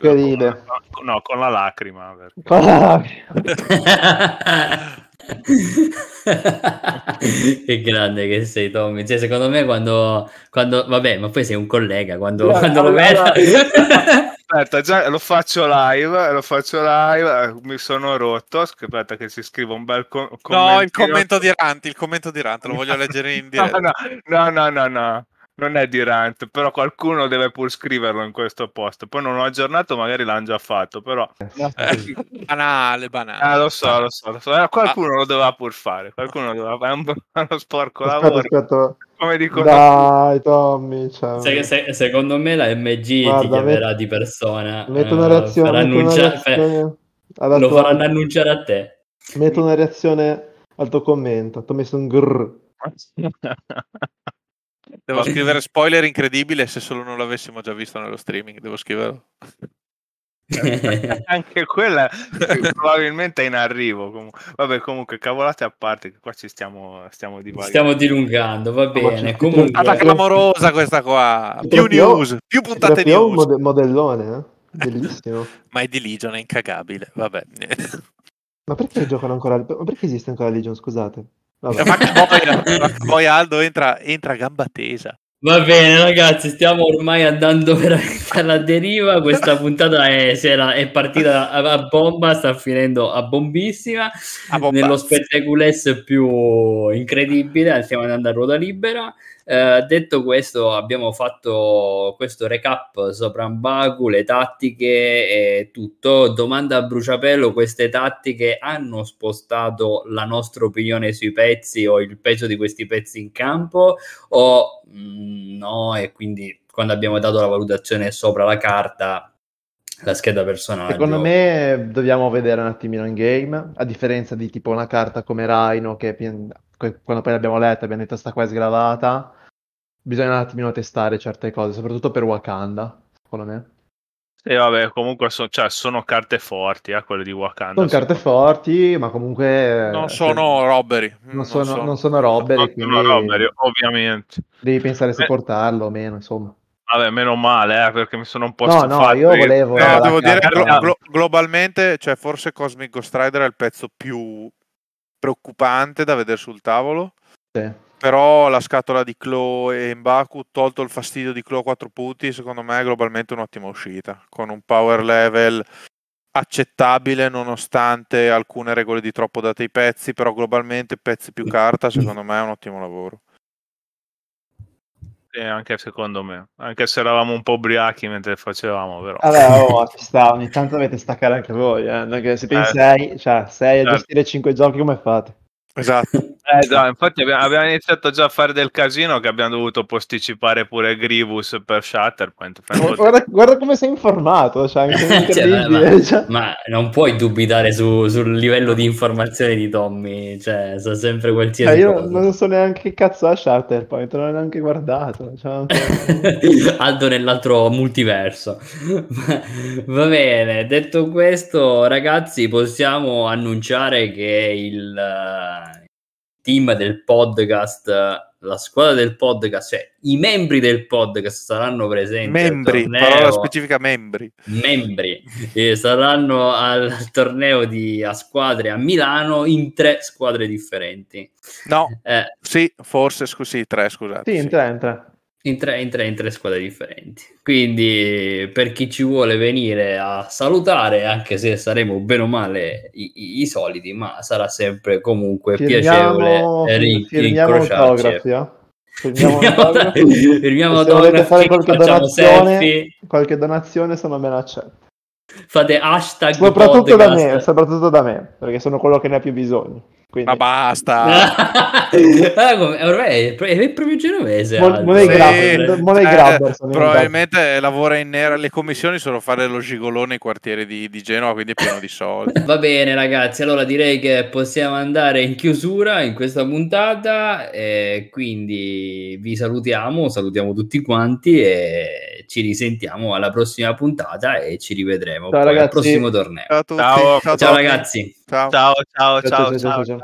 S2: con, no, con la lacrima. perché-
S3: Cosa?
S1: che grande che sei Tommy. Cioè, secondo me quando, quando vabbè ma poi sei un collega quando,
S2: Allora,
S1: quando lo
S2: allora-
S1: vedo.
S2: Aspetta, già lo faccio live, lo faccio live, eh, mi sono rotto, aspetta che si scriva un bel co-
S4: No, il commento di Ranti, il commento di Ranti, lo voglio leggere in diretta.
S2: no, no, no, no, no, non è di Rant, però qualcuno deve pur scriverlo in questo post. Poi non l'ho aggiornato, magari l'hanno già fatto, però...
S4: Eh, banale, banale.
S2: Ah, lo so, lo so, lo so. Eh, qualcuno lo doveva pur fare, qualcuno lo doveva fare, è un- uno sporco
S3: Aspetta,
S2: lavoro,
S3: aspetta.
S2: come dicono...
S3: Dai, Tommy. Cioè...
S1: Se- se- secondo me la MG ti
S3: Guarda,
S1: chiamerà
S3: met-
S1: di persona
S3: Metto una
S1: eh,
S3: reazione.
S1: per
S3: metto una
S1: annuncia-
S3: reazione alla
S1: lo
S3: tua-
S1: faranno annunciare a te
S3: Metto una reazione al tuo commento. Ti ho messo un grrr.
S4: Devo scrivere spoiler incredibile se solo non l'avessimo già visto nello streaming. Devo scriverlo.
S2: Anche quella probabilmente è in arrivo. comunque. Vabbè, comunque, cavolate a parte, che qua ci stiamo, stiamo
S1: stiamo dilungando va bene comunque
S4: Puntata clamorosa questa qua. Più news, più puntate
S3: Proprio un
S4: news.
S3: mode- modellone, eh? Bellissimo.
S4: Ma è di Legion, è incagabile. Vabbè.
S3: Ma perché giocano ancora? Ma perché esiste ancora Legion? Scusate.
S4: Poi, Aldo entra, entra a gamba tesa.
S1: Va bene ragazzi, stiamo ormai andando veramente alla deriva, questa puntata è, era- è partita a, a bomba, sta finendo a bombissima,
S4: A bomba.
S1: nello spettaculesse più incredibile, stiamo andando a ruota libera. Eh, detto questo, abbiamo fatto questo recap sopra Mbaku, le tattiche e tutto. Domanda a bruciapelo: queste tattiche hanno spostato la nostra opinione sui pezzi o il peso di questi pezzi in campo? O mm, no? E quindi quando abbiamo dato la valutazione sopra la carta, la scheda personaggio.
S3: Secondo me dobbiamo vedere un attimino in game, a differenza di tipo una carta come Rhino che quando poi l'abbiamo letta abbiamo detto sta qua è sgravata, bisogna un attimino testare certe cose, soprattutto per Wakanda, secondo me.
S2: E vabbè, comunque so- cioè, sono carte forti, eh, quelle di Wakanda.
S3: Sono carte forti, ma comunque...
S4: Non
S3: eh,
S4: sono robbery.
S3: non sono, non sono robbery,
S2: Non
S3: quindi
S2: sono robbery, ovviamente.
S3: devi pensare se
S2: Eh.
S3: portarlo o meno, insomma.
S2: Vabbè, meno male, eh, perché mi sono un po'
S3: No, no,
S2: stufato.
S3: io
S2: perché-
S3: volevo-
S4: No,
S3: la
S4: devo dire glo- globalmente, cioè forse Cosmic Ghost Rider è il pezzo più preoccupante da vedere sul tavolo.
S3: Sì.
S4: Però la scatola di Claw e Mbaku, tolto il fastidio di Claw 4 punti, secondo me è globalmente un'ottima uscita, con un power level accettabile nonostante alcune regole di troppo date ai pezzi, però globalmente pezzi più carta, secondo me è un ottimo lavoro.
S2: Sì, anche secondo me. Anche se eravamo un po' ubriachi mentre facevamo, però.
S3: Vabbè, oh, ci sta, ogni tanto dovete staccare anche voi, eh. che siete in
S2: Eh,
S3: sei, cioè sei a
S2: certo.
S3: gestire cinque giochi come fate?
S4: Esatto.
S2: Eh, già, infatti abbiamo, abbiamo iniziato già a fare del casino che abbiamo dovuto posticipare pure Grievous per Shatterpoint.
S3: Guarda, guarda come sei informato, cioè,
S1: Cioè, ma,
S3: cioè.
S1: ma non puoi dubitare su- sul livello di informazione di Tommy, cioè sa sempre qualsiasi
S3: io
S1: cosa.
S3: non so neanche che cazzo ha Shatterpoint, non l'ho neanche guardato. Cioè,
S1: Aldo nell'altro multiverso. Va bene, detto questo, ragazzi, possiamo annunciare che il eh, team del podcast, la squadra del podcast, cioè i membri del podcast saranno presenti.
S4: membri, parola specifica membri.
S1: membri eh, saranno al torneo di a squadre a Milano in tre squadre differenti.
S4: No,
S1: Eh,
S4: sì, forse, scu- sì, tre, scusate.
S3: sì,
S4: sì.
S3: in tre, in tre.
S1: In tre, in, tre, in tre squadre differenti. Quindi, per chi ci vuole venire a salutare, anche se saremo bene o male i, i- i soliti, ma sarà sempre comunque piacevole
S3: Firmiamo,
S1: rin-
S3: firmiamo
S1: incrociarci.
S3: autografi, eh. Firmiamo
S1: Firmiamo, firmiamo
S3: se volete
S1: autografi,
S3: fare qualche donazione,
S1: selfie,
S3: qualche donazione sono ben accetto.
S1: fate hashtag
S3: Soprattutto da
S1: podcast.
S3: me, soprattutto da me, perché sono quello che ne ha più bisogno. Quindi,
S4: Ma basta.
S1: Come- ormai è, pro- è proprio genovese. Aldo.
S3: money
S4: Sì,
S3: grabber, money
S4: eh, probabilmente lavora in nera. Le commissioni sono fare lo gigolone nei quartieri di, di Genova, quindi è pieno di soldi.
S1: Va bene ragazzi, allora direi che possiamo andare in chiusura in questa puntata e quindi vi salutiamo, salutiamo tutti quanti e ci risentiamo alla prossima puntata e ci rivedremo
S3: Ciao,
S1: poi al
S3: ragazzi.
S1: prossimo torneo.
S4: Ciao a tutti.
S2: Ciao.
S1: Ciao ragazzi.
S4: Ciao.
S2: Ciao, ciao,
S3: Ciao,
S2: ciao,
S3: ciao, ciao,
S2: ciao.
S3: ciao.
S2: ciao.